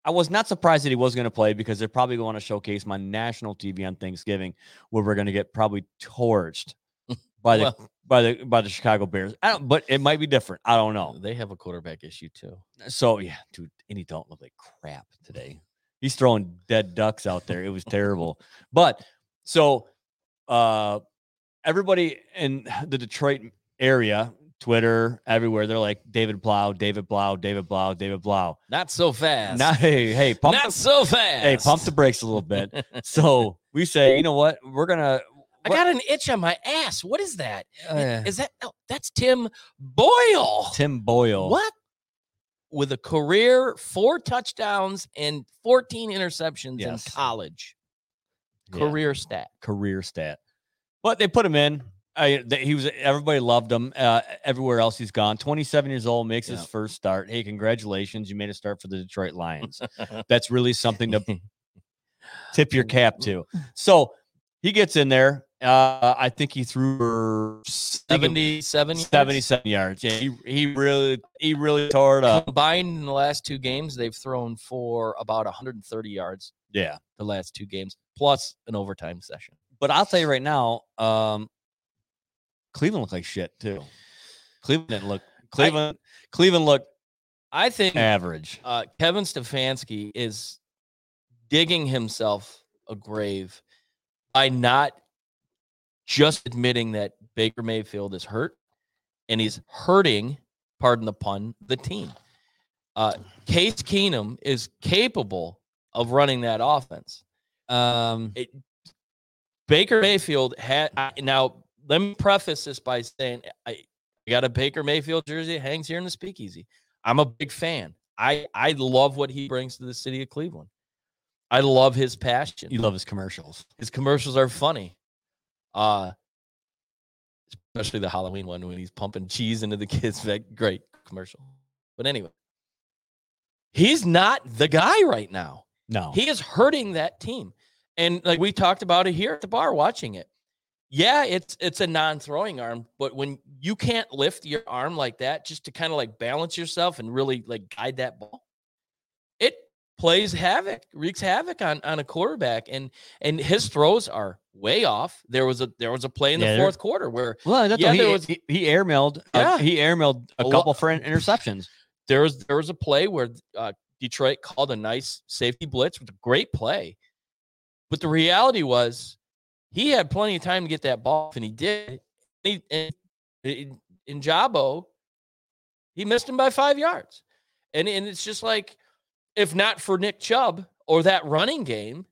I was not surprised that he was going to play because they're probably going to showcase my national TV on Thanksgiving, where we're going to get probably torched *laughs* by the Well, by the by the Chicago Bears. I don't, but it might be different. I don't know. they have a quarterback issue too. So yeah, dude, and he don't look like crap today. He's throwing dead ducks out there. It was terrible. *laughs* But so uh everybody in the Detroit area, Twitter, everywhere, they're like David Blough, David Blough, David Blough, David Blough. Not so fast. Now, hey, hey, pump Not the, so fast. hey, pump the brakes a little bit. *laughs* so we say, you know what? We're gonna. I got an itch on my ass. What is that? uh, Is that oh, that's Tim Boyle? Tim Boyle. What? With a career four touchdowns and 14 interceptions Yes. in college. Yeah. Career stat. career stat. But they put him in. I, he was everybody loved him. Uh, everywhere else he's gone. 27 years old, makes his first start. Hey, congratulations! You made a start for the Detroit Lions. *laughs* That's really something to *laughs* tip your cap to. So he gets in there. Uh, I think he threw for 77 yards. 77 yards. Yeah, he, he really he really tore it up. Combined in the last two games, they've thrown for about 130 yards Yeah, the last two games, plus an overtime session. but I'll tell you right now, um, Cleveland looked like shit too. Cleveland didn't look. Cleveland Cleveland looked I think average. uh, Kevin Stefanski is digging himself a grave by not just admitting that Baker Mayfield is hurt and he's hurting, pardon the pun, the team. Uh, Case Keenum is capable of running that offense. Um, It, Baker Mayfield had now. Let me preface this by saying I, I got a Baker Mayfield jersey that hangs here in the speakeasy. I'm a big fan. I I love what he brings to the city of Cleveland. I love his passion. you love his commercials. His commercials are funny. Uh especially the Halloween one when he's pumping cheese into the kids' bag. Great commercial. But anyway, he's not the guy right now. No, He is hurting that team. And like we talked about it here at the bar watching it. Yeah, it's it's a non-throwing arm, but when you can't lift your arm like that just to kind of like balance yourself and really like guide that ball, it plays havoc, wreaks havoc on on a quarterback and and his throws are way off. There was a there was a play in the Yeah, they're- fourth quarter where well, that's Yeah, he, there was- he he airmailed. Uh, Yeah. he airmailed a A couple for interceptions. *laughs* there was there was a play where uh, Detroit called a nice safety blitz with a great play, but the reality was he had plenty of time to get that ball, and he did. He, and in, in Jabo, he missed him by five yards, and and it's just like if not for Nick Chubb or that running game,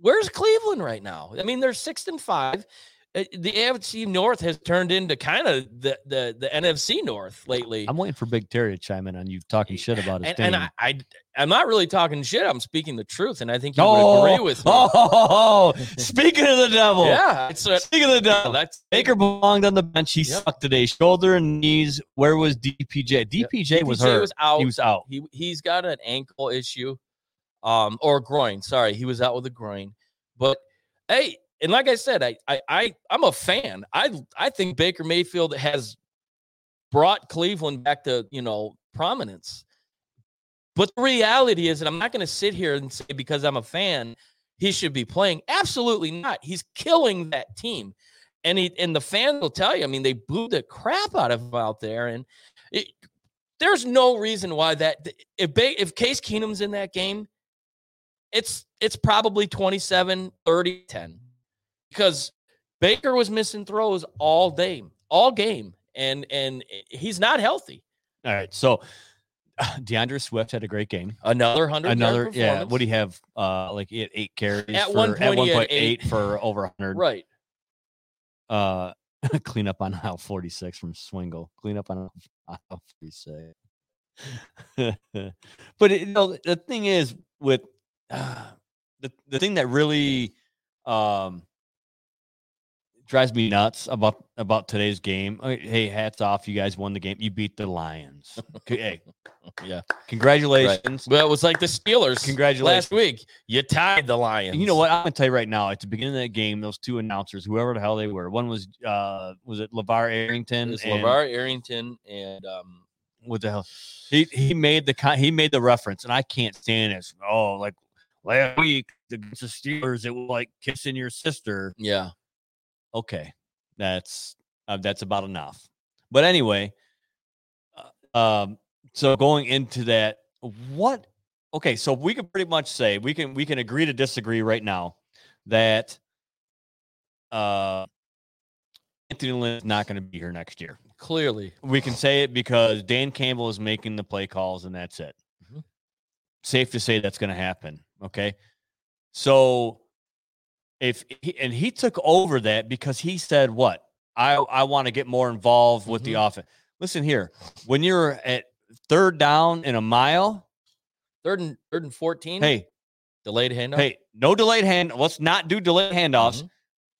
where's Cleveland right now? I mean, they're six and five. Uh, The AFC North has turned into kind of the, the the NFC North lately. I'm waiting for Big Terry to chime in on you talking shit about his and, team. and I, I I'm not really talking shit. I'm speaking the truth, and I think you oh, would agree *laughs* with me. oh, speaking of the devil, yeah, it's a, Speaking of the devil, that's Baker belonged on the bench. He Yep. sucked today. Shoulder and knees. Where was DPJ? DPJ, was DPJ hurt. was out. He was out. He he's got an ankle issue, um, or groin. Sorry, he was out with a groin. But hey, and like I said, I I, I I'm a fan. I I think Baker Mayfield has brought Cleveland back to you know prominence. But the reality is, and I'm not going to sit here and say because I'm a fan, he should be playing. Absolutely not. He's killing that team, and he and the fans will tell you. I mean, they booed the crap out of him out there, and it, there's no reason why that if ba- if Case Keenum's in that game, it's it's probably 27, 30, 10 because Baker was missing throws all day, all game, and and he's not healthy. All right. So *sighs* DeAndre Swift had a great game. Another hundred. Another, yeah. What do you have? Uh, like he had eight carries At for, one point he one point eight. eight for over hundred. Right. Uh, *laughs* clean up on aisle forty six from Swingle. Clean up on aisle forty six. *laughs* but it, you know, the thing is with uh, *sighs* the the thing that really um drives me nuts about about today's game. Hey, hats off! You guys won the game. You beat the Lions. Hey, *laughs* Yeah. congratulations! Well, it was like the Steelers. Congratulations. Last week, you tied the Lions. You know what? I'm gonna tell you right now. At the beginning of that game, those two announcers, whoever the hell they were, one was uh was it LaVar Arrington? It's and- LaVar Arrington and um, What the hell? He he made the con- he made the reference, and I can't stand this. Oh, like last week against the Steelers, it was like kissing your sister. yeah. Okay, that's uh, that's about enough. But anyway, uh, um, so going into that, what? Okay, so we can pretty much say we can we can agree to disagree right now that uh Anthony Lynn is not going to be here next year. Clearly, We can say it because Dan Campbell is making the play calls, and that's it. Mhm. Safe to say that's going to happen. Okay. So if he, and he took over that because he said, What? I, I want to get more involved with the offense. Listen here, when you're at third down in a mile, third and third and fourteen. hey, delayed handoff. hey, no delayed hand. Let's not do delayed handoffs. Mhm.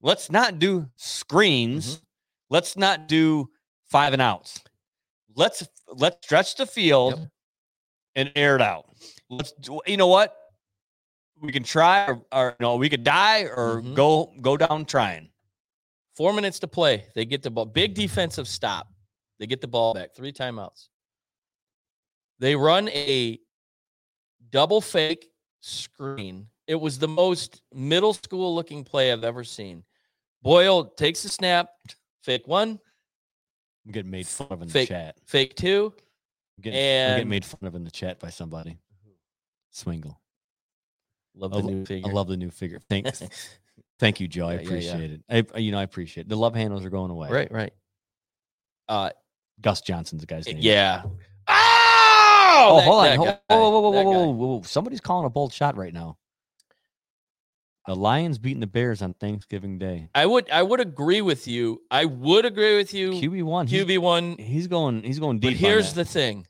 Let's not do screens. Mm-hmm. Let's not do five and outs. Let's let's stretch the field Yep. and air it out. Let's do, you know what? We can try or, or no, we could die or Mhm. go go down trying. Four minutes to play. They get the ball. Big defensive stop. They get the ball back. Three timeouts. They run a double fake screen. It was the most middle school looking play I've ever seen. Boyle takes the snap, fake one, I'm getting made fun of in Fake. the chat. fake two. I'm getting, I'm getting made fun of in the chat by somebody. Swingle. Love the lo- new figure. I love the new figure. Thanks. *laughs* Thank you, Joe. I Yeah, yeah, yeah. appreciate it. I, you know, I appreciate it. The love handles are going away. right, right. Uh, Gus Johnson's the guy's name. yeah. Oh, Oh, that- hold on. Hold, guy, whoa, whoa, whoa, whoa, whoa, whoa, whoa, whoa. Somebody's calling a bold shot right now. The Lions beating the Bears on Thanksgiving Day. I would, I would agree with you. I would agree with you. QB one. He's, QB one he's going. He's going deep. But here's the thing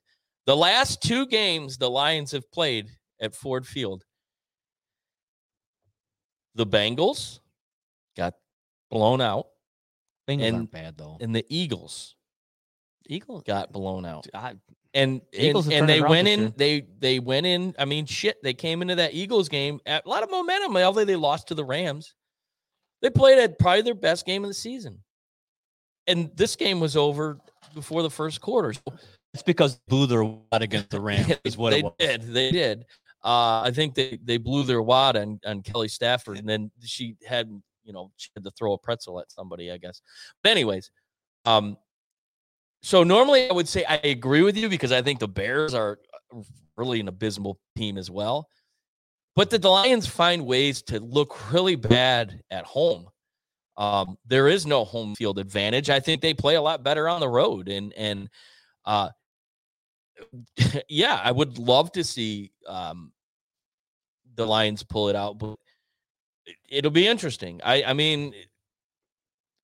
the last two games the Lions have played at Ford Field, the Bengals got blown out, Bengals and- aren't bad though. and the Eagles Eagles. got blown out. I, And Eagles and, and they went in, year. they they went in. I mean, shit, they came into that Eagles game at a lot of momentum. Although they lost to the Rams, they played at probably their best game of the season. And this game was over before the first quarter. So it's because they blew their wad against the Rams. *laughs* is what they it was. did. They did. Uh, I think they they blew their wad on on Kelly Stafford, and then she had you know she had to throw a pretzel at somebody, I guess. But anyways, um, so normally I would say I agree with you because I think the Bears are uh, really an abysmal team as well. But the Lions find ways to look really bad at home. Um, there is no home field advantage. I think they play a lot better on the road, and and uh, *laughs* yeah, I would love to see um, the Lions pull it out, but it- it'll be interesting. I, I mean,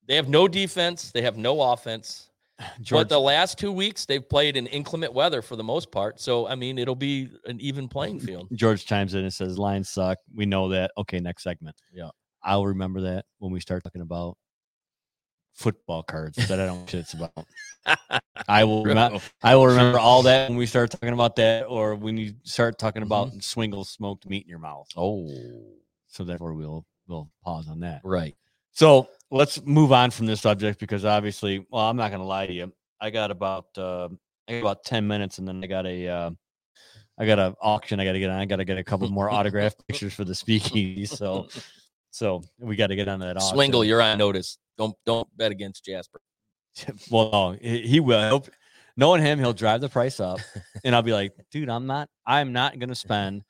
they have no defense, they have no offense. *sighs* George, But the last two weeks, they've played in inclement weather for the most part. So, I mean, it'll be an even playing field. George chimes in and says, "Lions suck." We know that. Okay, next segment. Yeah. I'll remember that when we start talking about football cards that I don't know shit's about. *laughs* I will remember. I will remember all that when we start talking about that, or when you start talking about swingle smoked meat in your mouth. Oh, So therefore, we'll we'll pause on that. right. So let's move on from this subject because obviously, well, I'm not going to lie to you. I got about uh, I got about ten minutes, and then I got a uh, I got an auction. I got to get on. I got to get a couple more autograph pictures for the *laughs* speakeasy. So so we got to get on that. Auction. Swingle, you're on notice. Don't don't bet against Jasper. *laughs* well, he, will. Knowing him, he'll drive the price up, and I'll be like, dude, I'm not. I'm not going *laughs* to spend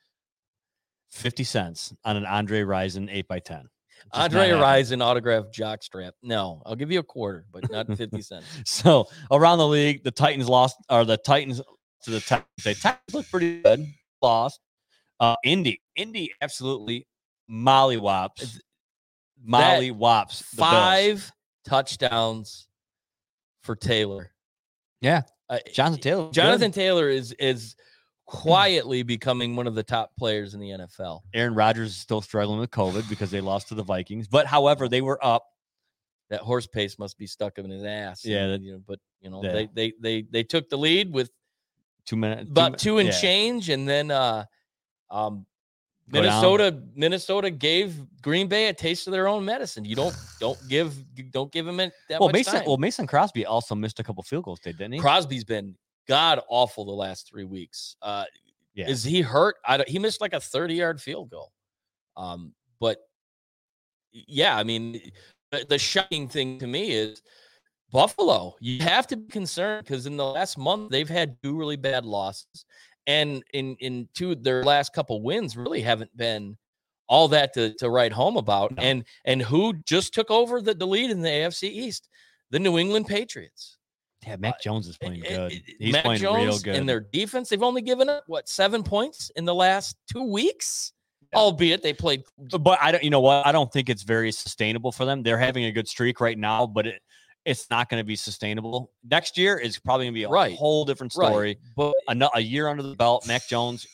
fifty cents on an Andre Rison eight by ten. Andre Rison autograph jockstrap. No, I'll give you a quarter, but not 50 cents. *laughs* So around the league, the Titans lost, or the Titans to the Titans. The Titans look pretty good. Lost. Uh, Indy, Indy, absolutely mollywops, mollywops. the Bills. Five touchdowns for Taylor. Yeah, Uh, Jonathan Taylor. was good. Jonathan Taylor is is quietly becoming one of the top players in the NFL. Aaron Rodgers is still struggling with COVID because they lost to the Vikings. But however, they were up. That horse pace must be stuck in his ass. Yeah, and, you know, but you know Yeah. they, they they they took the lead with Two minutes, about two and yeah. change, and then uh, um, Down. Minnesota Minnesota gave Green Bay a taste of their own medicine. You don't *sighs* don't give don't give him that Well, much Mason. time. Well, Mason Crosby also missed a couple field goals, did didn't he? Crosby's been god awful the last three weeks. Uh, Yeah. Is he hurt? I don't, he missed like a 30 yard field goal. Um, but yeah, I mean, the, the shocking thing to me is Buffalo. You have to be concerned because in the last month they've had two really bad losses, and in in two their last couple wins really haven't been all that to, to write home about. No. And and who just took over the, the lead in the AFC East? the New England Patriots. Yeah, Mac Jones is playing good. He's Mac playing real Jones good. And their defense, they've only given up what seven points in the last two weeks. Yeah. Albeit they played but I don't. You know what? I don't think it's very sustainable for them. They're having a good streak right now, but it it's not going to be sustainable. Next year is probably going to be a Right. whole different story. right, but A, a year under the belt, Mac Jones.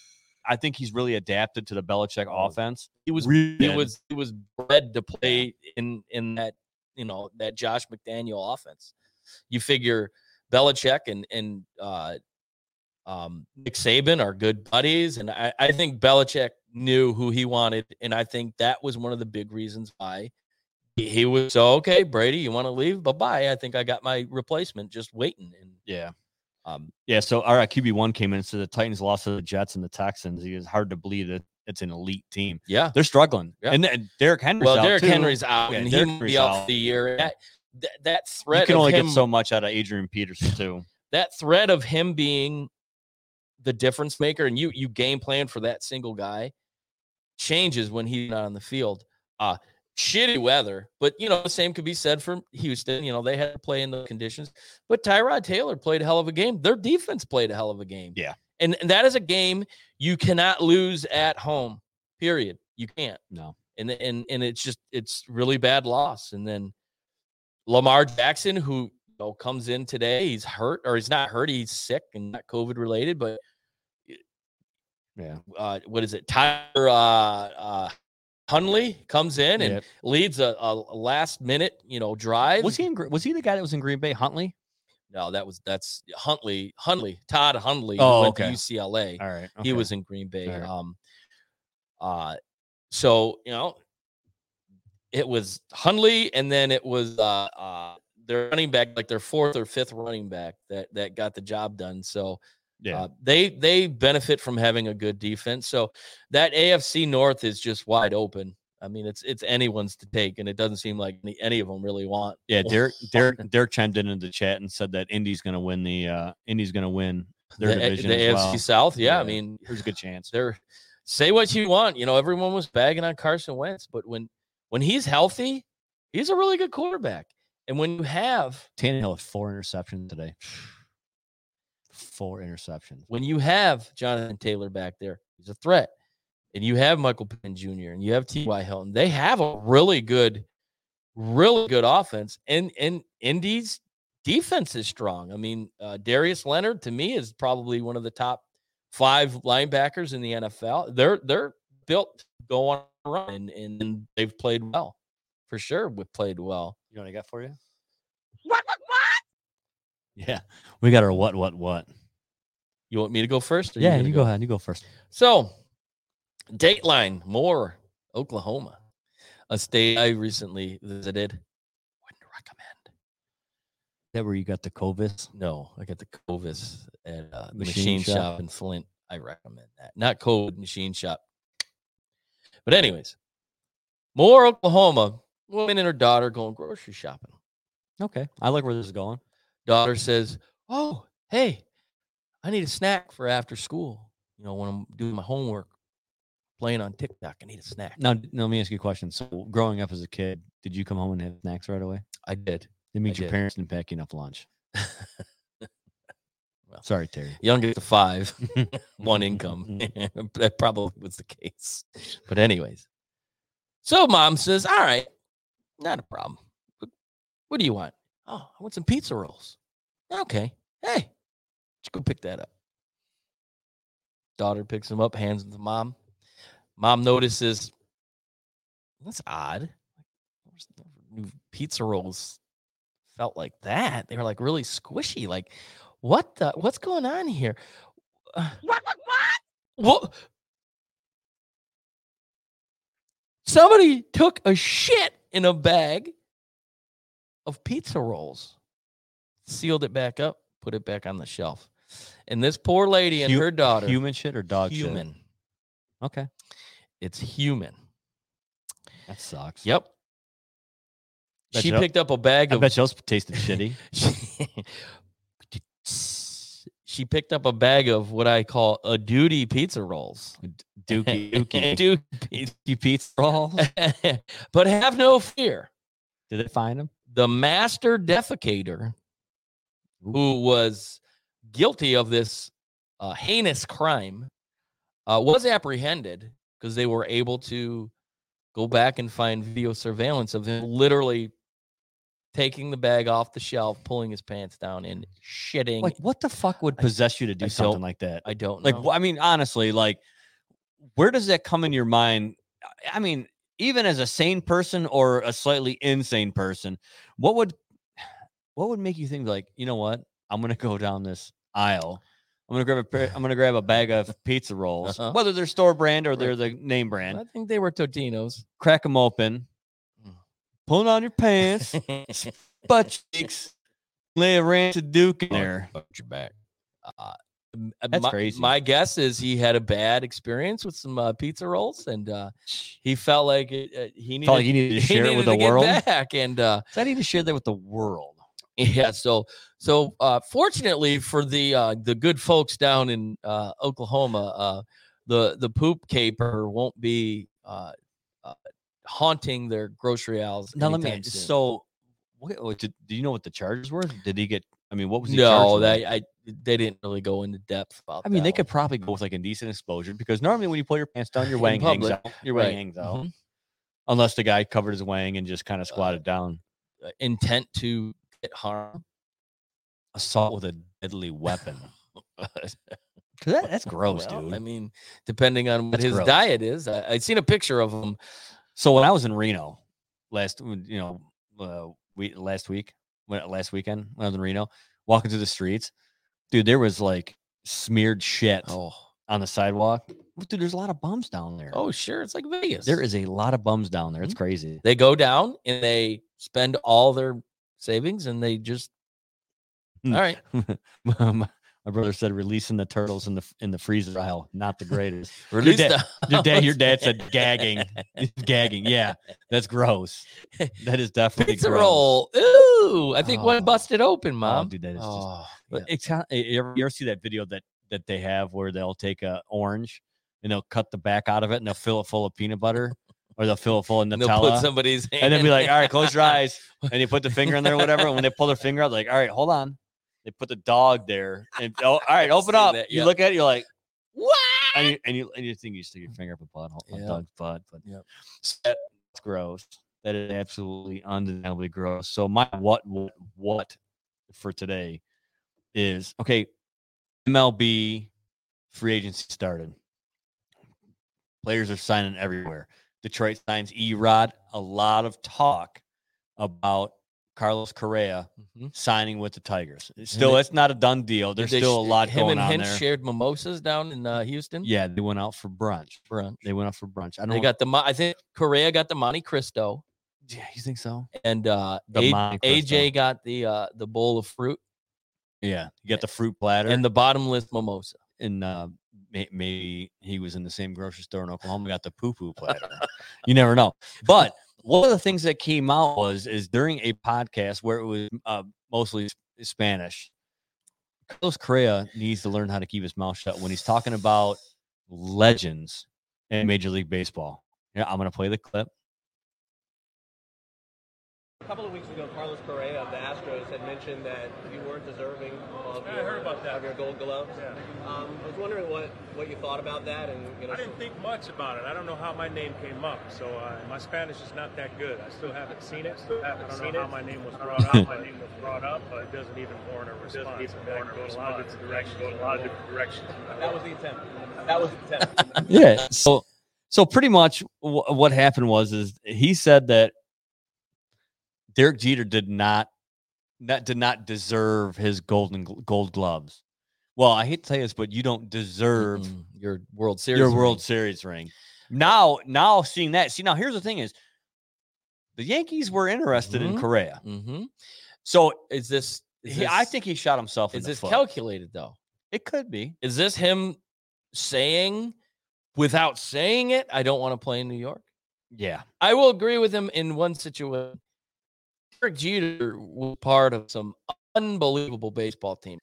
I think he's really adapted to the Belichick offense. he was Really he was he was bred to play in in that you know that Josh McDaniel offense. You figure Belichick and and uh, um, Nick Saban are good buddies, and I, I think Belichick knew who he wanted, and I think that was one of the big reasons why he, was so okay. Brady, you want to leave? Bye bye. I think I got my replacement just waiting, and Yeah. um, Yeah, so all right, QB one came in. So the Titans lost to the Jets and the Texans. It's hard to believe that it's an elite team. yeah. They're struggling, Yeah. and then Derrick Henry's Well, out Derrick too. Henry's out, Yeah, and he might be out out. the year. That, that that You threat can of only him, get so much out of Adrian Peterson *laughs* too. that threat of him being the difference maker and you you game plan for that single guy changes when he's not on the field. Uh shitty weather, but you know, the same could be said for Houston. You know, they had to play in the conditions, but Tyrod Taylor played a hell of a game. Their defense played a hell of a game. Yeah. And, and that is a game you cannot lose at home. Period. You can't No, and and and it's just it's really bad loss. And then Lamar Jackson, who you know, comes in today, he's hurt or he's not hurt, he's sick and not COVID related, but yeah, uh, what is it? Tyler uh, uh, Hunley comes in and leads a, a last minute, you know, drive. Was he in? Was he the guy that was in Green Bay? Huntley. No, that was that's Huntley. Huntley, Todd Huntley Oh, went okay. to UCLA. All right, He was in Green Bay. Right. Um, uh, so you know, it was Hunley, and then it was uh, uh, their running back, like their fourth or fifth running back that that got the job done. So yeah. uh, they they benefit from having a good defense. So that AFC North is just wide open. I mean, it's it's anyone's to take, and it doesn't seem like any, any of them really want. Yeah, Derek Derek Derek chimed in in the chat and said that Indy's going to win the uh Indy's going to win their the, division the AFC well. South. Yeah, I mean, There's a good chance. they're say what you want. You know, everyone was bagging on Carson Wentz, but when when he's healthy, he's a really good quarterback. And when you have Tannehill had four interceptions today. Four interceptions. when you have Jonathan Taylor back there, he's a threat. And you have Michael Pittman Jr. and you have T.Y. Hilton. They have a really good, really good offense. And and Indy's defense is strong. I mean, uh, Darius Leonard to me is probably one of the top five linebackers in the NFL. They're they're built to go on a run and, and they've played well. For sure, we played well. You know what I got for you? Yeah, we got our what what what. You want me to go first? or Yeah, gonna you go ahead. You go first. So, Dateline, more Oklahoma, a state I recently visited. Wouldn't recommend. That where you got the Covis? No, I got the Covis at uh, the Machine machine, shop. shop. in Flint. I recommend that. Not COVID machine shop. But anyways, more Oklahoma. Woman and her daughter going grocery shopping. Okay, I like where this is going. Daughter says, "Oh, hey, I need a snack for after school. You know, when I'm doing my homework, playing on TikTok, I need a snack." Now, now let me ask you a question. So, growing up as a kid, did you come home and have snacks right away? I did. That means I your did. parents didn't pack you enough lunch. *laughs* Well. Sorry, Terry. youngest of five, *laughs* *laughs* one income. that probably was the case. But anyways, so mom says, "All right, not a problem. What do you want? Oh, I want some pizza rolls. Okay, hey, just go pick that up." Daughter picks them up, hands them to mom. Mom notices that's odd. New pizza rolls felt like that. They were like really squishy. Like, what the? What's going on here? Uh, *sighs* What, what, what? what? Somebody took a shit in a bag of pizza rolls, sealed it back up, put it back on the shelf. And this poor lady and Hu- her daughter, Human shit or dog shit? human. shit? Okay, It's human. that sucks. Yep. Bet She you- picked up a bag I of bet yours tasted *laughs* shitty. she, she picked up a bag of what I call a duty pizza rolls. Dookie, *laughs* dookie, dookie pizza roll. *laughs* but have no fear. Did they find him? The master defecator who was guilty of this uh, heinous crime uh, was apprehended because they were able to go back and find video surveillance of him literally taking the bag off the shelf, pulling his pants down, and shitting. Like, what the fuck would I- possess you to do I something like that? I don't Like, know. wh- I mean, honestly, like, where does that come in your mind? I mean, even as a sane person or a slightly insane person, what would what would make you think like, you know what? I'm gonna go down this aisle. I'm gonna grab a pair, I'm gonna grab a bag of pizza *laughs* rolls, Uh-huh. whether they're store brand or they're the name brand. I think they were Totino's. Crack them open, Mm. pull on your pants, *laughs* butt cheeks, lay a ranch of Duke in there. Watch your back. Uh, That's my, crazy. My guess is he had a bad experience with some uh, pizza rolls, and uh, he felt like it, uh, he needed, Felt like you needed to he share it with the world. back. And uh, So I need to share that with the world. yeah, so so uh, fortunately for the uh, the good folks down in uh, Oklahoma, uh, the the poop caper won't be uh, uh, haunting their grocery aisles. Now let me. soon. So, what, what did, do you know what the charges were? Did he get? I mean, what was he no, they I they didn't really go into depth about. I mean, they one. could probably go with like indecent exposure because normally when you pull your pants down, your *laughs* wang hangs out. Your wang right, hangs out, mhm. unless the guy covered his wang and just kind of squatted down. uh, intent to get harm. Assault with a deadly weapon. *laughs* that- that's gross, Well, dude. I mean, depending on what That's his gross. diet is, I, I seen a picture of him. So when I was in Reno last, you know, uh, we last week, when, last weekend when I was in Reno, walking through the streets, dude, there was like smeared shit Oh, on the sidewalk. Dude, there's a lot of bums down there. oh, sure, it's like Vegas. there is a lot of bums down there. It's crazy. They go down and they spend all their savings, and they just. Hmm. All right, *laughs* my, brother said releasing the turtles in the in the freezer aisle, not the greatest. release dad- Your dad, your dad said *laughs* gagging, *laughs* gagging. Yeah, that's gross. That is definitely pizza gross. roll. Ooh, I think Oh. one busted open, Oh, mom. dude, that is just Oh, yeah. it's kind eh, you, ever, you ever see that video that that they have where they'll take a orange and they'll cut the back out of it and they'll fill it full of peanut butter or they'll fill it full of And they'll put Nutella somebody's hand and then be like, all right, close your *laughs* eyes, and you put the finger in there, or whatever. And when they pull their finger out, like, all right, hold on. They put the dog there, *laughs* and oh, all right, open up. that, You look at it, you're like, What? and you and you, and you think you stick your mm. finger up a butt, a Yeah. dog's butt, but yeah, so that's gross. That is absolutely undeniably gross. So my what what what for today is okay. MLB free agency started. Players are signing everywhere. Detroit signs Erod. A lot of talk about Carlos Correa Mhm. signing with the Tigers. Still, it's not a done deal. There's still a lot Him going and on Hinch there. shared mimosas down in uh, Houston. Yeah, they went out for brunch. brunch. They went out for brunch. I don't. They got the. I think Correa got the Monte Cristo, Yeah, you think so? and uh, The A- AJ got the uh, the bowl of fruit Yeah, you got the fruit platter, and the bottomless mimosa. and uh, may, maybe he was in the same grocery store in Oklahoma. Got the poo poo platter. you never know. But one of the things that came out was is during a podcast where it was uh, mostly Spanish. Carlos Correa needs to learn how to keep his mouth shut when he's talking about legends in Major League Baseball. Yeah, I'm gonna play the clip. A couple of weeks ago, Carlos Correa of the Astros had mentioned that you weren't deserving of, Yeah, I heard about that. of your Gold Gloves. Yeah. Um, I was wondering what, what you thought about that, and you know, I didn't think much about it. I don't know how my name came up, so uh, my Spanish is not that good. I still haven't seen it. Still haven't I don't seen know it. how my name was brought up. my name was brought up, but it doesn't even warrant a it response. doesn't even I mean, I warrant a go in a lot of different It directions. go in a lot of different directions. that was the attempt. That was the attempt. *laughs* yeah so so pretty much wh- what happened was is he said that Derek Jeter did not that did not deserve his golden gold gloves. Well, I hate to say this, but you don't deserve Mm-mm. your World Series. your ring. World Series ring. Now, now seeing that, see now here's the thing is the Yankees were interested in Mhm. Correa. Mhm. So Is this? Is he, I think he shot himself in Is the this foot. calculated though? it could be. Is this him saying, without saying it, I don't want to play in New York? Yeah. I will agree with him in one situation. Derek Jeter was part of some unbelievable baseball team.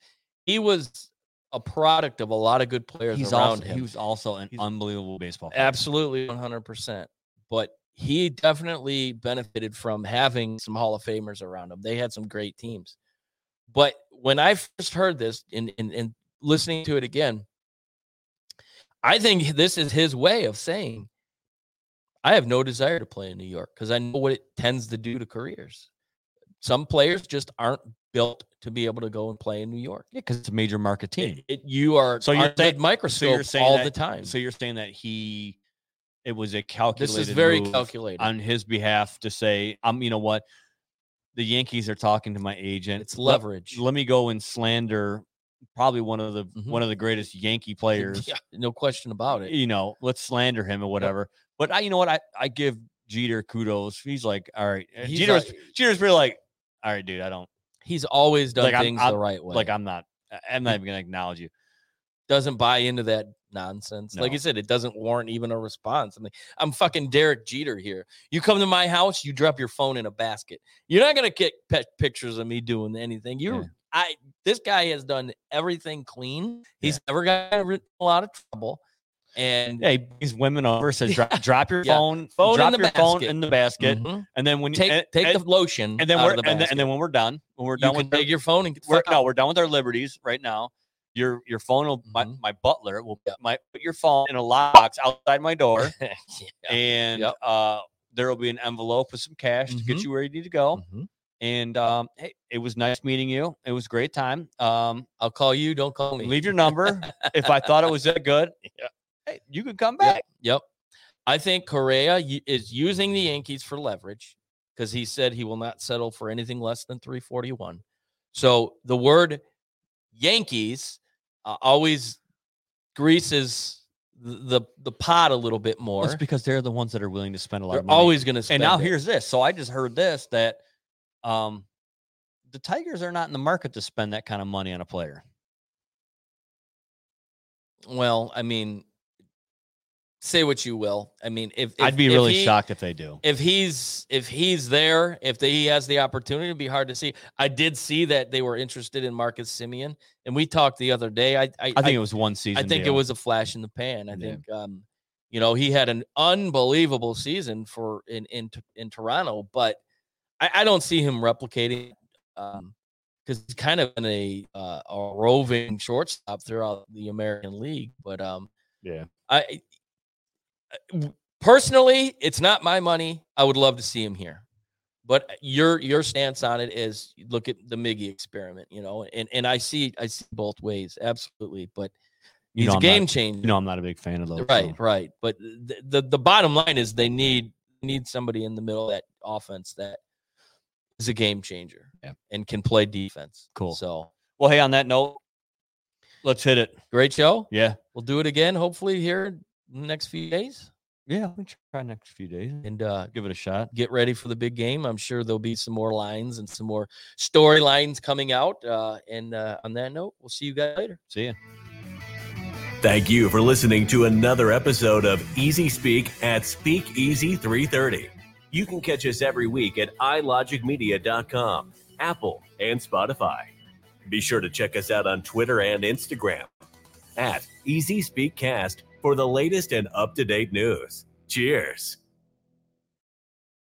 He was a product of a lot of good players He's around also, him. he was also an He's unbelievable baseball player. Absolutely 100%. But he definitely benefited from having some Hall of Famers around him. They had some great teams. But when I first heard this and, and, and listening to it again, I think this is his way of saying, I have no desire to play in New York because I know what it tends to do to careers. Some players just aren't built to be able to go and play in New York. Yeah, because it's a major market team. it- you are So you're saying- microscope saying all that- the time. So you're saying that he, it was a calculated. this is very move calculated. on his behalf to say, "I'm, you know what, the Yankees are talking to my agent. it's leverage. Let, me go and slander probably one of the Mhm. one of the greatest Yankee players. Yeah, no question about it. You know, let's slander him or whatever. But I, you know what, I I give Jeter kudos. He's like, all right, He's Jeter's like- Jeter's really like, all right, dude, I don't He's always done Like, I'm- things I'm- the right way. like, I'm not, I'm not even gonna acknowledge you. doesn't buy into that nonsense. Like No. you said, it doesn't warrant even a response. I mean, I'm fucking Derek Jeter here. You come to my house, you drop your phone in a basket. You're not gonna get pe- pictures of me doing anything. You, Yeah. I, this guy has done everything clean. He's never got in a lot of trouble. And Yeah, he brings women over, says drop, *laughs* drop your Yeah. phone, Phone in drop the your phone basket. in the basket, Mhm. and then when you take and, take and, the lotion and then we're the and then, and then when we're done, when we're you done can with our- take your phone and we're, fuck no, out. we're done with our liberties right now. Your your phone will my, Mhm. my butler will Yep. my put your phone in a lockbox outside my door, *laughs* Yeah. and Yep. uh, there will be an envelope with some cash to get Mhm. you where you need to go. Mhm. And um, hey, it was nice meeting you. It was a great time. Um, I'll call you. Don't call me. leave your number if I thought it was that good. *laughs* Yeah. Hey, you could come back. Yep. I think Correa is using the Yankees for leverage because he said he will not settle for anything less than 341. So the word Yankees uh, always greases the, the pot a little bit more. It's because they're the ones that are willing to spend a lot They're of money. always going to spend and now it. here's this. So I just heard this that um the Tigers are not in the market to spend that kind of money on a player. well, I mean, say what you will. I mean, if, if I'd be if really he- shocked if they do. if he's if he's there, if the, he has the opportunity, it'd be hard to see. I did see that they were interested in Marcus Semien, and we talked the other day. I I, I think it was one season. I think it was a flash in the pan. I Yeah. think um, you know he had an unbelievable season for in in in Toronto, but I, I don't see him replicating um because he's kind of in a uh, a roving shortstop throughout the American League. But um, Yeah. I personally, it's not my money. I would love to see him here. But uh, your your stance on it is look at the Miggy experiment, you know, and and I see I see both ways, absolutely. But You he's know a game not- changer, You know, I'm not a big fan of those. right? so. Right. But the, the the bottom line is they need need somebody in the middle of that offense that is a game changer Yeah. and can play defense. Cool. So Well, hey, on that note, let's hit it. great show. Yeah. We'll do it again, hopefully here next few days, Yeah. We try next few days. and uh, Give it a shot. get ready for the big game. I'm sure there'll be some more lines and some more storylines coming out. Uh, and uh, on that note, we'll see you guys later. See ya. Thank you for listening to another episode of Easy Speak at Speakeasy 330. You can catch us every week at ilogicmedia.com, Apple, and Spotify. Be sure to check us out on Twitter and Instagram at Easy Speak Cast for the latest and up to date news. Cheers.